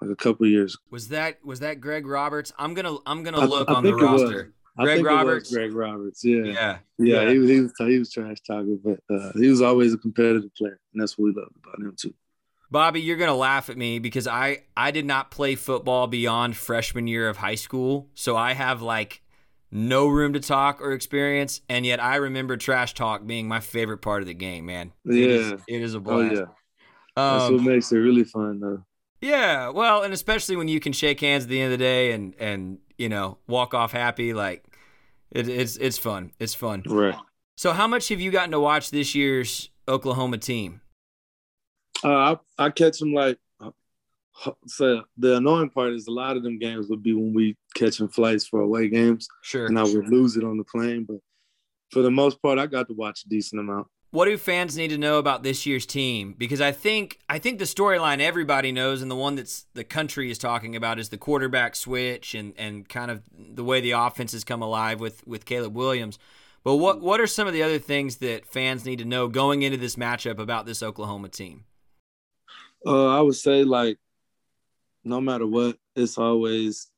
like a couple years. Was that was that Greg Roberts? I'm gonna I'm gonna I- look I on the was. roster. I Greg was Roberts? Greg Roberts. Yeah. Yeah. Yeah. Yeah, he was he was he was trash talking, but uh, he was always a competitive player, and that's what we loved about him too. Bobby, you're gonna laugh at me because I I did not play football beyond freshman year of high school, so I have like no room to talk or experience, and yet I remember trash talk being my favorite part of the game. Man, Yeah. it is a blast. Oh yeah, that's Um, what makes it really fun though. yeah, well, and especially when you can shake hands at the end of the day and and you know walk off happy, like it, it's it's fun. It's fun. Right. So, how much have you gotten to watch this year's Oklahoma team? Uh, I, I catch them like so the annoying part is a lot of them games would be when we catching flights for away games Sure. and I would lose it on the plane. But for the most part, I got to watch a decent amount. What do fans need to know about this year's team? Because I think I think the storyline everybody knows and the one that's the country is talking about is the quarterback switch and, and kind of the way the offense has come alive with, with Caleb Williams. But what what are some of the other things that fans need to know going into this matchup about this Oklahoma team? Uh, I would say like no matter what, it's always,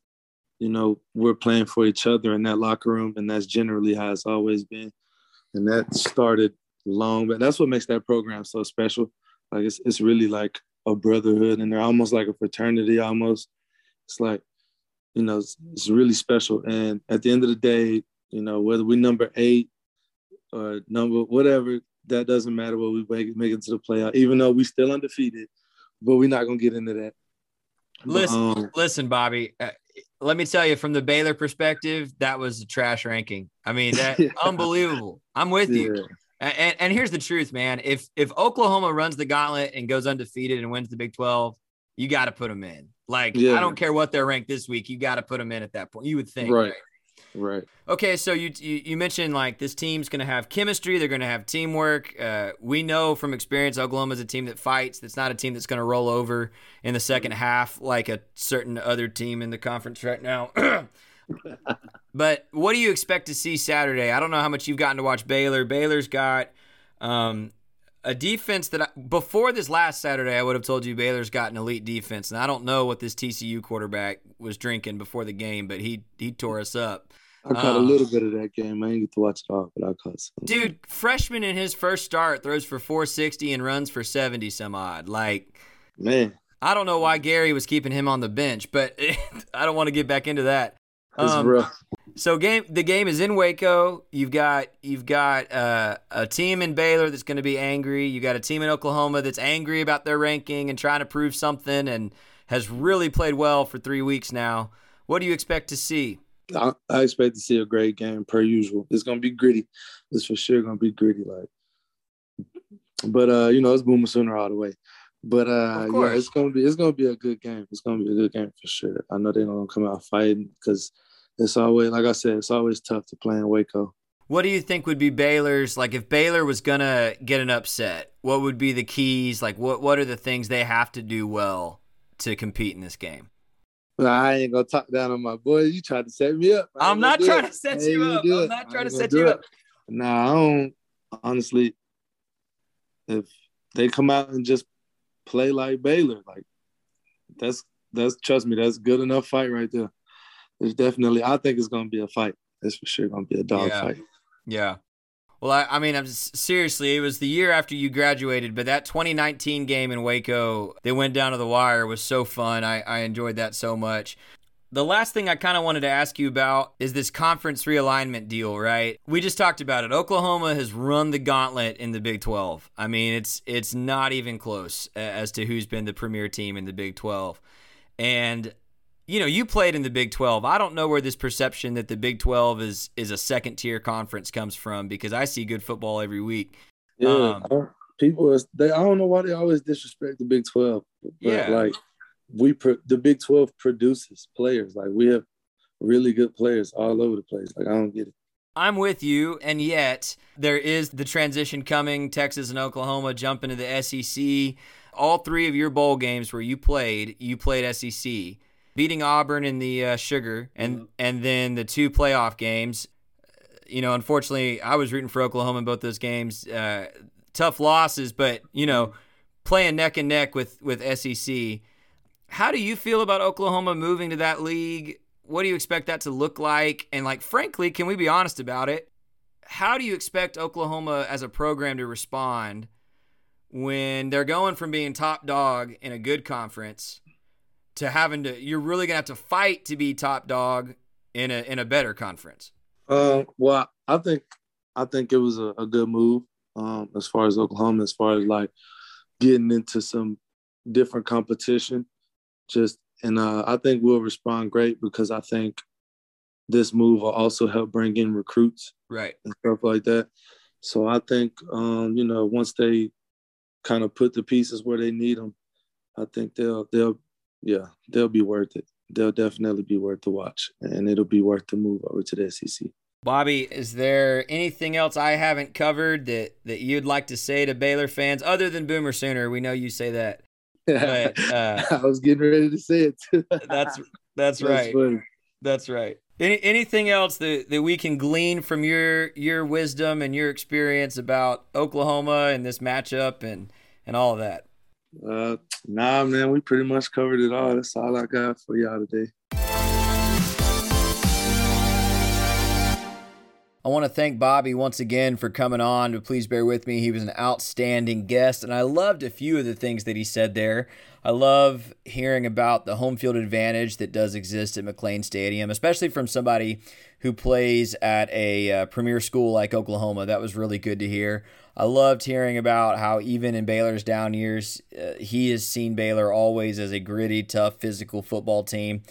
you know, we're playing for each other in that locker room, and that's generally how it's always been. And that started long, but that's what makes that program so special. Like it's it's really like a brotherhood, and they're almost like a fraternity. Almost, it's like, you know, it's, it's really special. And at the end of the day, you know, whether we number eight or number whatever, that doesn't matter. What we make make it to the playoff, even though we still undefeated, but we're not gonna get into that. Listen, um, listen, Bobby. Uh, let me tell you, from the Baylor perspective, that was a trash ranking. I mean, that Yeah. unbelievable. I'm with you. yeah. And, and, and here's the truth, man. If if Oklahoma runs the gauntlet and goes undefeated and wins the Big 12, you got to put them in. Like, Yeah. I don't care what they're ranked this week. You got to put them in at that point. You would think. Right. Right. Okay, so you you, you mentioned like this team's going to have chemistry. They're going to have teamwork. Uh, we know from experience, Oklahoma's a team that fights. That's not a team that's going to roll over in the second half like a certain other team in the conference right now. but what do you expect to see Saturday? I don't know how much you've gotten to watch Baylor. Baylor's got um, a defense that I, before this last Saturday, I would have told you Baylor's got an elite defense, and I don't know what this TCU quarterback was drinking before the game, but he he tore us up. I caught um, a little bit of that game. I didn't get to watch it all, but I caught some. Dude, freshman in his first start throws for 460 and runs for 70 some odd. Like, man, I don't know why Gerry was keeping him on the bench, but I don't want to get back into that. Um, rough. So game the game is in Waco. You've got you've got uh, a team in Baylor that's going to be angry. You got a team in Oklahoma that's angry about their ranking and trying to prove something and has really played well for three weeks now. What do you expect to see? I, I expect to see a great game per usual. It's going to be gritty. It's for sure going to be gritty. Like, but uh, you know, it's Boomer Sooner all the way. But uh, yeah, it's gonna be it's gonna be a good game. It's gonna be a good game for sure. I know they're gonna come out fighting because it's always like I said, it's always tough to play in Waco. What do you think would be Baylor's like if Baylor was gonna get an upset? What would be the keys? Like what what are the things they have to do well to compete in this game? I ain't gonna talk down on my boys. You tried to set me up. I'm not trying to set you up. I'm not trying to set you up. Nah, I don't honestly if they come out and just play like Baylor. Like that's that's trust me, that's good enough fight right there. There's definitely I think it's gonna be a fight. It's for sure gonna be a dog yeah. fight. Yeah. Well, I, I mean, I'm seriously. It was the year after you graduated, but that 2019 game in Waco, they went down to the wire, was so fun. I, I enjoyed that so much. The last thing I kind of wanted to ask you about is this conference realignment deal, right? We just talked about it. Oklahoma has run the gauntlet in the Big 12. I mean, it's it's not even close as to who's been the premier team in the Big 12. And you know, you played in the Big 12. I don't know where this perception that the Big 12 is is a second tier conference comes from because I see good football every week. Yeah, um, people they I don't know why they always disrespect the Big 12. But yeah. like we the Big 12 produces players. Like we have really good players all over the place. Like I don't get it. I'm with you, and yet there is the transition coming. Texas and Oklahoma jump into the SEC. All three of your bowl games where you played, you played SEC, beating Auburn in the uh, Sugar, and mm-hmm. and then the two playoff games. You know, unfortunately, I was rooting for Oklahoma in both those games. Uh, tough losses, but you know, playing neck and neck with with SEC how do you feel about Oklahoma moving to that league? What do you expect that to look like? And like frankly, can we be honest about it? How do you expect Oklahoma as a program to respond when they're going from being top dog in a good conference to having to you're really going to have to fight to be top dog in a in a better conference? Uh, well, I think I think it was a, a good move um, as far as Oklahoma, as far as like getting into some different competition just and uh, I think we'll respond great because I think this move will also help bring in recruits, right, and stuff like that. So I think um, you know once they kind of put the pieces where they need them, I think they'll they'll yeah they'll be worth it. They'll definitely be worth the watch, and it'll be worth the move over to the SEC. Bobby, is there anything else I haven't covered that that you'd like to say to Baylor fans other than Boomer Sooner? We know you say that. But, uh, I was getting ready to say it too. that's that's right. Funny. That's right. Any, anything else that, that we can glean from your your wisdom and your experience about Oklahoma and this matchup and and all of that? Uh, nah, man, we pretty much covered it all. That's all I got for y'all today. I want to thank Bobby once again for coming on, but please bear with me. He was an outstanding guest, and I loved a few of the things that he said there. I love hearing about the home field advantage that does exist at McLane Stadium, especially from somebody who plays at a uh, premier school like Oklahoma. That was really good to hear. I loved hearing about how even in Baylor's down years, uh, he has seen Baylor always as a gritty, tough, physical football team.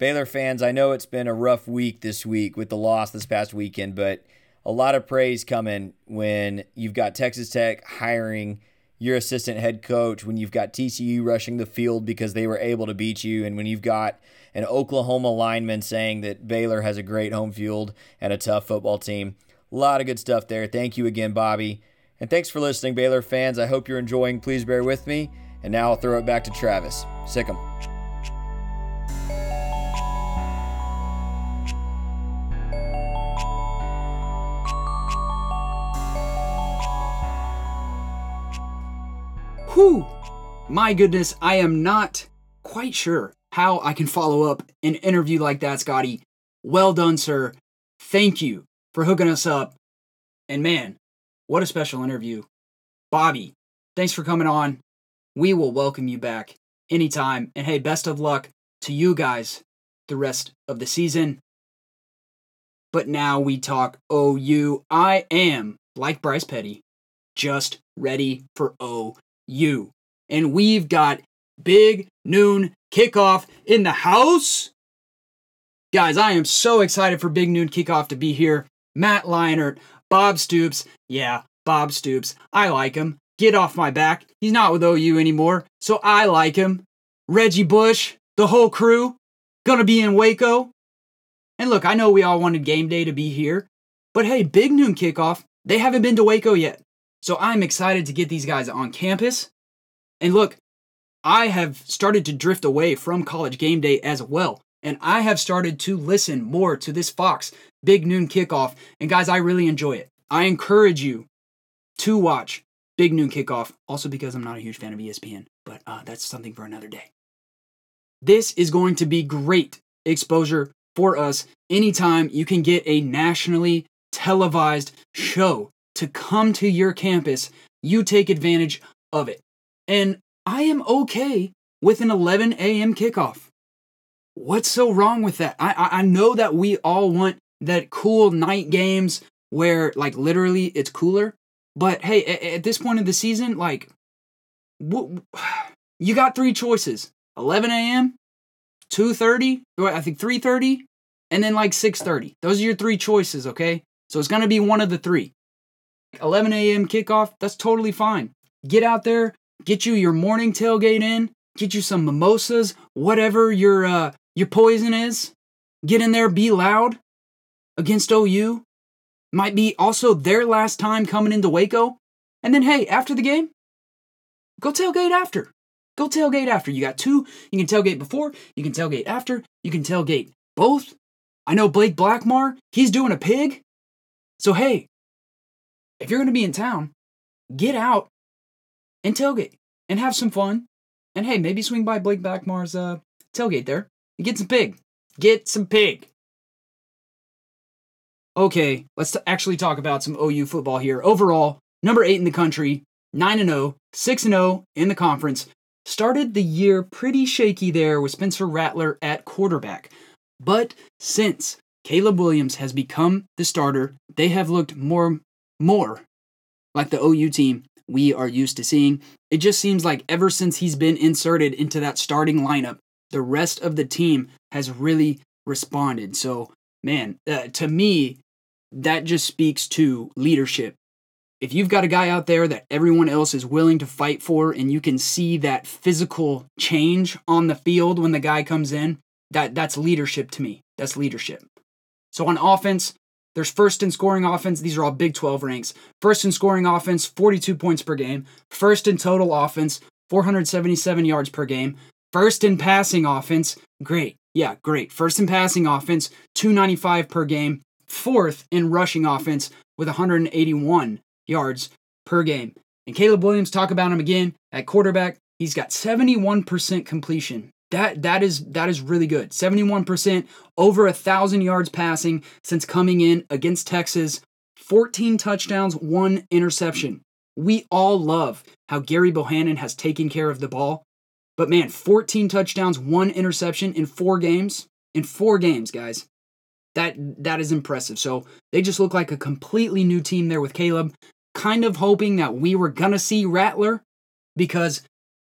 Baylor fans, I know it's been a rough week this week with the loss this past weekend, but a lot of praise coming when you've got Texas Tech hiring your assistant head coach when you've got TCU rushing the field because they were able to beat you, and when you've got an Oklahoma lineman saying that Baylor has a great home field and a tough football team. A lot of good stuff there. Thank you again, Bobby. And thanks for listening, Baylor fans. I hope you're enjoying. Please bear with me. And now I'll throw it back to Travis. Sic 'em. Whew! My goodness, I am not quite sure how I can follow up an interview like that, Scotty. Well done, sir. Thank you for hooking us up. And man, what a special interview. Bobby, thanks for coming on. We will welcome you back anytime. And hey, best of luck to you guys the rest of the season. But now we talk OU. I am, like Bryce Petty, just ready for OU. And we've got big noon kickoff in the house. Guys, I am so excited for Big Noon Kickoff to be here. Matt Leinart, Bob Stoops. Yeah, Bob Stoops. I like him. Get off my back. He's not with OU anymore, so I like him. Reggie Bush, the whole crew, gonna be in Waco. And look, I know we all wanted game day to be here, but hey, Big Noon Kickoff, they haven't been to Waco yet. So I'm excited to get these guys on campus. And look, I have started to drift away from college game day as well. And I have started to listen more to this Fox Big Noon Kickoff. And guys, I really enjoy it. I encourage you to watch Big Noon Kickoff, also because I'm not a huge fan of ESPN, but uh, that's something for another day. This is going to be great exposure for us anytime you can get a nationally televised show to come to your campus. You take advantage of it. And I am okay with an 11 a.m. kickoff. What's so wrong with that? I, I, know that we all want that cool night games where like literally it's cooler, but hey, at, at this point of the season, like, you got three choices: 11 a.m., 2:30, I think 3:30, and then like 6:30. Those are your three choices, okay? So it's gonna be one of the three. 11 a.m. kickoff, that's totally fine. Get out there, get you your morning tailgate in, get you some mimosas, whatever your uh, your poison is. Get in there, be loud against OU. Might be also their last time coming into Waco. And then, hey, after the game, go tailgate after. Go tailgate after. You got two. You can tailgate before, you can tailgate after, you can tailgate both. I know Blake Blackmar, he's doing a pig. So, hey, if you're going to be in town, get out and tailgate and have some fun. And hey, maybe swing by Blake Blackmar's uh, tailgate there and get some pig. Get some pig. Okay, let's t- actually talk about some OU football here. Overall, number eight in the country, 9 0, 6 0 in the conference. Started the year pretty shaky there with Spencer Rattler at quarterback. But since Caleb Williams has become the starter, they have looked more more like the OU team we are used to seeing. It just seems like ever since he's been inserted into that starting lineup, the rest of the team has really responded. So, man, uh, to me, that just speaks to leadership. If you've got a guy out there that everyone else is willing to fight for, and you can see that physical change on the field when the guy comes in, that that's leadership to me. That's leadership. So on offense, there's first in scoring offense. These are all Big 12 ranks. First in scoring offense, 42 points per game. First in total offense, 477 yards per game. First in passing offense, great. Yeah, great. First in passing offense, 295 per game. Fourth in rushing offense with 181 yards per game. And Caleb Williams, talk about him again at quarterback. He's got 71% completion. That that is that is really good. 71%, over a thousand yards passing since coming in against Texas. 14 touchdowns, one interception. We all love how Gerry Bohanon has taken care of the ball. But man, 14 touchdowns, one interception in four games. In four games, guys. That that is impressive. So they just look like a completely new team there with Caleb. Kind of hoping that we were gonna see Rattler because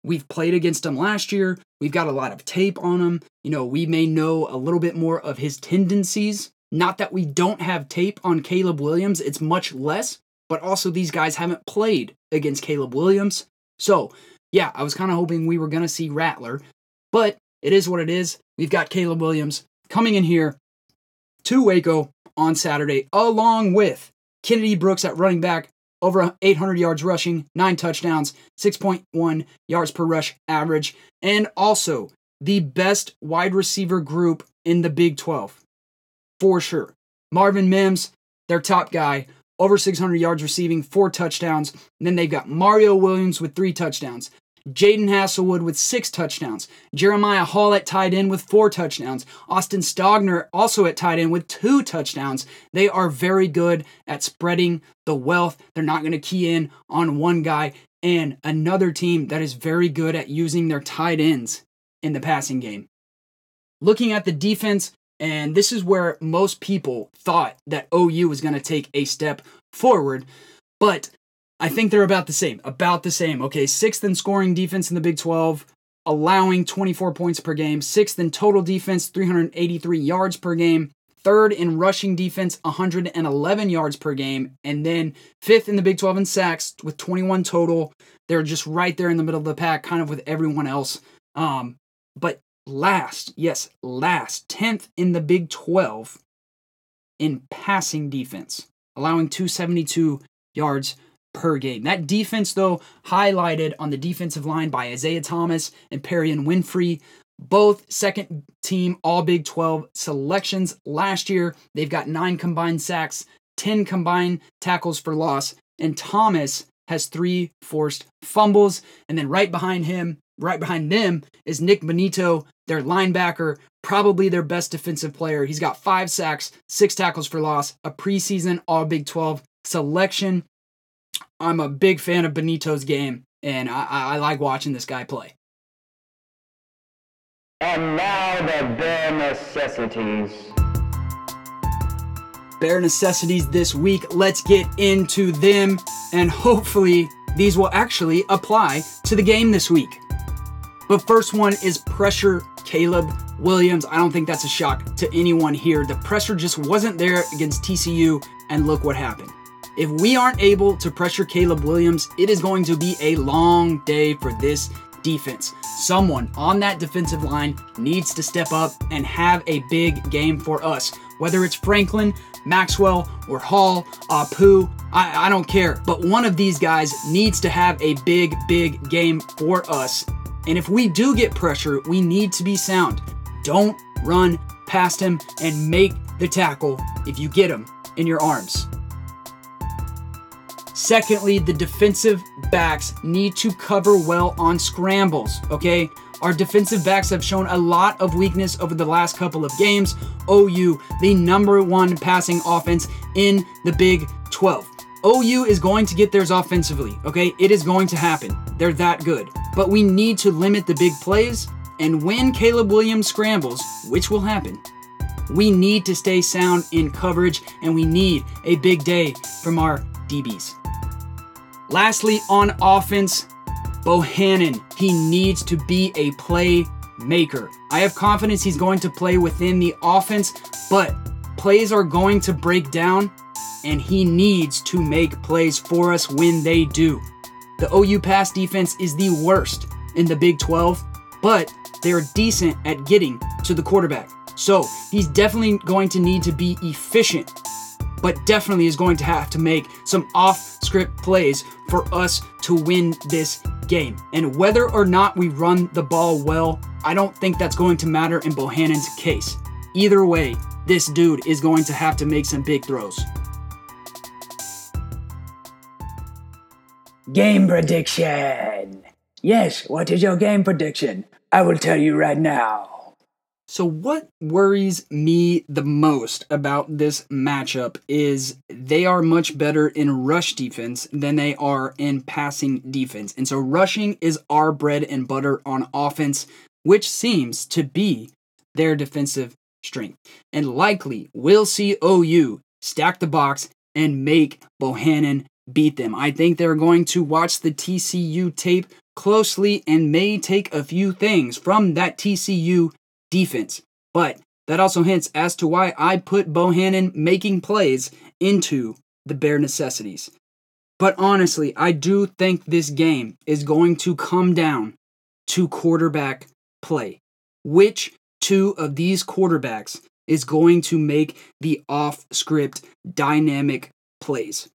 We've played against him last year. We've got a lot of tape on him. You know, we may know a little bit more of his tendencies. Not that we don't have tape on Caleb Williams, it's much less, but also these guys haven't played against Caleb Williams. So, yeah, I was kind of hoping we were going to see Rattler, but it is what it is. We've got Caleb Williams coming in here to Waco on Saturday, along with Kennedy Brooks at running back, over 800 yards rushing, nine touchdowns, 6.1 yards per rush average, and also the best wide receiver group in the Big 12. For sure. Marvin Mims, their top guy, over 600 yards receiving, four touchdowns. And then they've got Mario Williams with three touchdowns. Jadon Haselwood with six touchdowns. Jeremiah Hall at tight end with four touchdowns. Austin Stogner also at tight end with two touchdowns. They are very good at spreading the wealth. They're not going to key in on one guy. And another team that is very good at using their tight ends in the passing game. Looking at the defense, and this is where most people thought that OU was going to take a step forward, but I think they're about the same. About the same. Okay, sixth in scoring defense in the Big 12, allowing 24 points per game. Sixth in total defense, 383 yards per game. Third in rushing defense, 111 yards per game. And then fifth in the Big 12 in sacks with 21 total. They're just right there in the middle of the pack, kind of with everyone else. Um, but last, yes, last, 10th in the Big 12 in passing defense, allowing 272 yards per game. That defense, though, highlighted on the defensive line by Isaiah Thomas and Perrion Winfrey, both second team All Big 12 selections last year. They've got nine combined sacks, 10 combined tackles for loss, and Thomas has three forced fumbles. And then right behind him, right behind them, is Nick Bonitto, their linebacker, probably their best defensive player. He's got five sacks, six tackles for loss, a preseason All Big 12 selection. I'm a big fan of Bonitto's game, and I, I like watching this guy play. And now the bare necessities. Bare necessities this week. Let's get into them, and hopefully, these will actually apply to the game this week. But first one is pressure Caleb Williams. I don't think that's a shock to anyone here. The pressure just wasn't there against TCU, and look what happened. If we aren't able to pressure Caleb Williams, it is going to be a long day for this defense. Someone on that defensive line needs to step up and have a big game for us. Whether it's Franklin, Maxwell, or Hall, Apu, I, I don't care. But one of these guys needs to have a big, big game for us. And if we do get pressure, we need to be sound. Don't run past him and make the tackle if you get him in your arms. Secondly, the defensive backs need to cover well on scrambles, okay? Our defensive backs have shown a lot of weakness over the last couple of games. OU, the number one passing offense in the Big 12. OU is going to get theirs offensively, okay? It is going to happen. They're that good. But we need to limit the big plays, and when Caleb Williams scrambles, which will happen, we need to stay sound in coverage, and we need a big day from our DBs. Lastly, on offense, Bohanon, he needs to be a playmaker. I have confidence he's going to play within the offense, but plays are going to break down, and he needs to make plays for us when they do. The OU pass defense is the worst in the Big 12, but they're decent at getting to the quarterback. So he's definitely going to need to be efficient but definitely is going to have to make some off script plays for us to win this game. And whether or not we run the ball well, I don't think that's going to matter in Bohanon's case. Either way, this dude is going to have to make some big throws. Game prediction. Yes, what is your game prediction? I will tell you right now. So, what worries me the most about this matchup is they are much better in rush defense than they are in passing defense. And so, rushing is our bread and butter on offense, which seems to be their defensive strength. And likely we'll see OU stack the box and make Bohanon beat them. I think they're going to watch the TCU tape closely and may take a few things from that TCU defense. But that also hints as to why I put Bohanon making plays into the bare necessities. But honestly, I do think this game is going to come down to quarterback play. Which two of these quarterbacks is going to make the off script dynamic plays?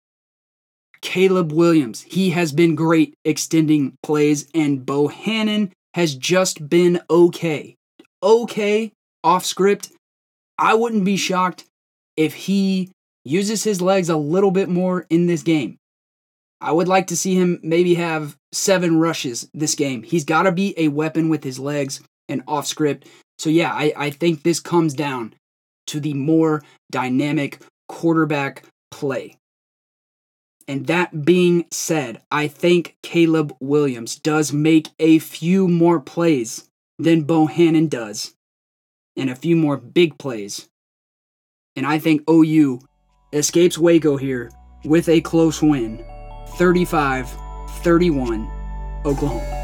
Caleb Williams, he has been great extending plays, and Bohanon has just been okay. Okay off script. I wouldn't be shocked if he uses his legs a little bit more in this game. I would like to see him maybe have seven rushes this game. He's got to be a weapon with his legs and off script. So, yeah, I, I think this comes down to the more dynamic quarterback play. And that being said, I think Caleb Williams does make a few more plays than Bohanon does, and a few more big plays. And I think OU escapes Waco here with a close win 35 31, Oklahoma.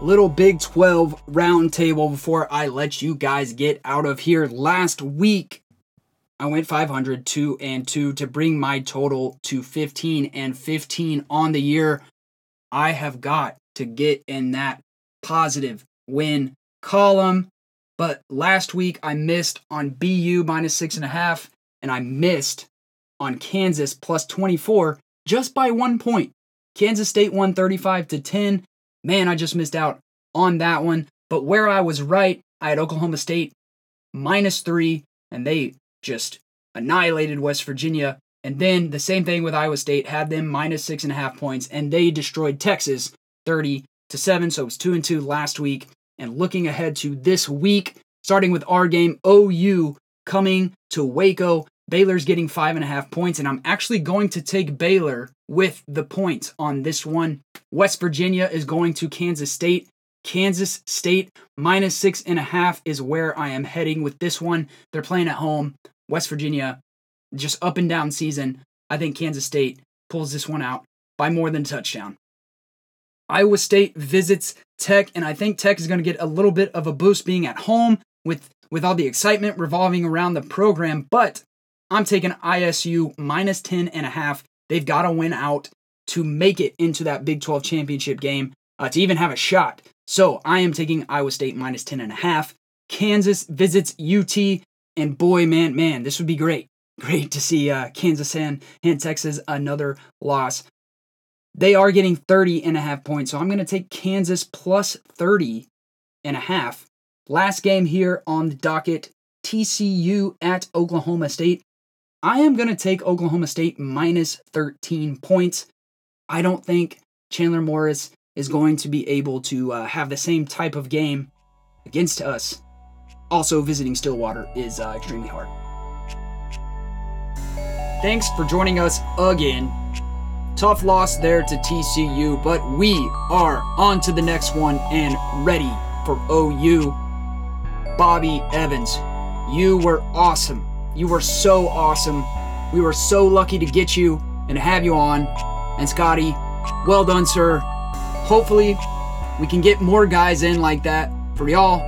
little Big 12 roundtable before I let you guys get out of here. Last week, I went 500, 2 and 2 to bring my total to 15 and 15 on the year. I have got to get in that positive win column. But last week I missed on BU minus six and a half, and I missed on Kansas plus 24 just by one point. Kansas State won 35 to 10. Man, I just missed out on that one. But where I was right, I had Oklahoma State minus three, and they just annihilated West Virginia. And then the same thing with Iowa State, had them minus six and a half points, and they destroyed Texas 30 to seven. So it was two and two last week. And looking ahead to this week, starting with our game, OU coming to Waco. Baylor's getting five and a half points, and I'm actually going to take Baylor with the points on this one. West Virginia is going to Kansas State. Kansas State minus six and a half is where I am heading with this one. They're playing at home. West Virginia, just up and down season. I think Kansas State pulls this one out by more than touchdown. Iowa State visits Tech, and I think Tech is going to get a little bit of a boost being at home with, with all the excitement revolving around the program. But I'm taking ISU minus 10 and a half. They've got to win out to make it into that Big 12 championship game uh, to even have a shot. So I am taking Iowa State minus 10 and a half. Kansas visits UT, and boy, man, man, this would be great. Great to see uh, Kansas and, and Texas another loss. They are getting 30 and a half points, so I'm going to take Kansas plus 30 and a half. Last game here on the docket TCU at Oklahoma State. I am going to take Oklahoma State minus 13 points. I don't think Chandler Morris is going to be able to uh, have the same type of game against us. Also, visiting Stillwater is uh, extremely hard. Thanks for joining us again. Tough loss there to TCU, but we are on to the next one and ready for OU. Bobby Evans, you were awesome. You were so awesome. We were so lucky to get you and have you on. And Scotty, well done, sir. Hopefully, we can get more guys in like that for y'all.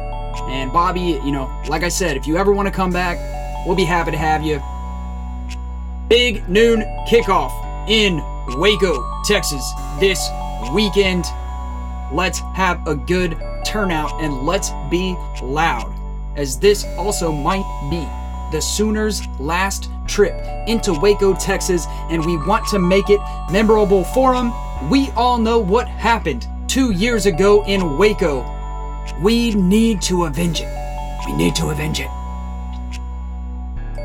And Bobby, you know, like I said, if you ever want to come back, we'll be happy to have you. Big noon kickoff in Waco, Texas this weekend. Let's have a good turnout and let's be loud, as this also might be the Sooners' last trip into Waco, Texas, and we want to make it memorable for them. We all know what happened two years ago in Waco. We need to avenge it. We need to avenge it.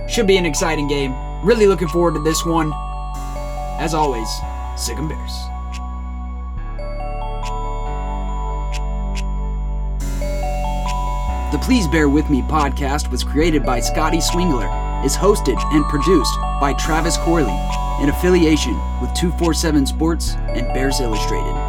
Should be an exciting game. Really looking forward to this one. As always, Sic 'em Bears. The Please Bear With Me podcast was created by Scotty Swingler, is hosted and produced by Travis Corley, in affiliation with 247 Sports and Bears Illustrated.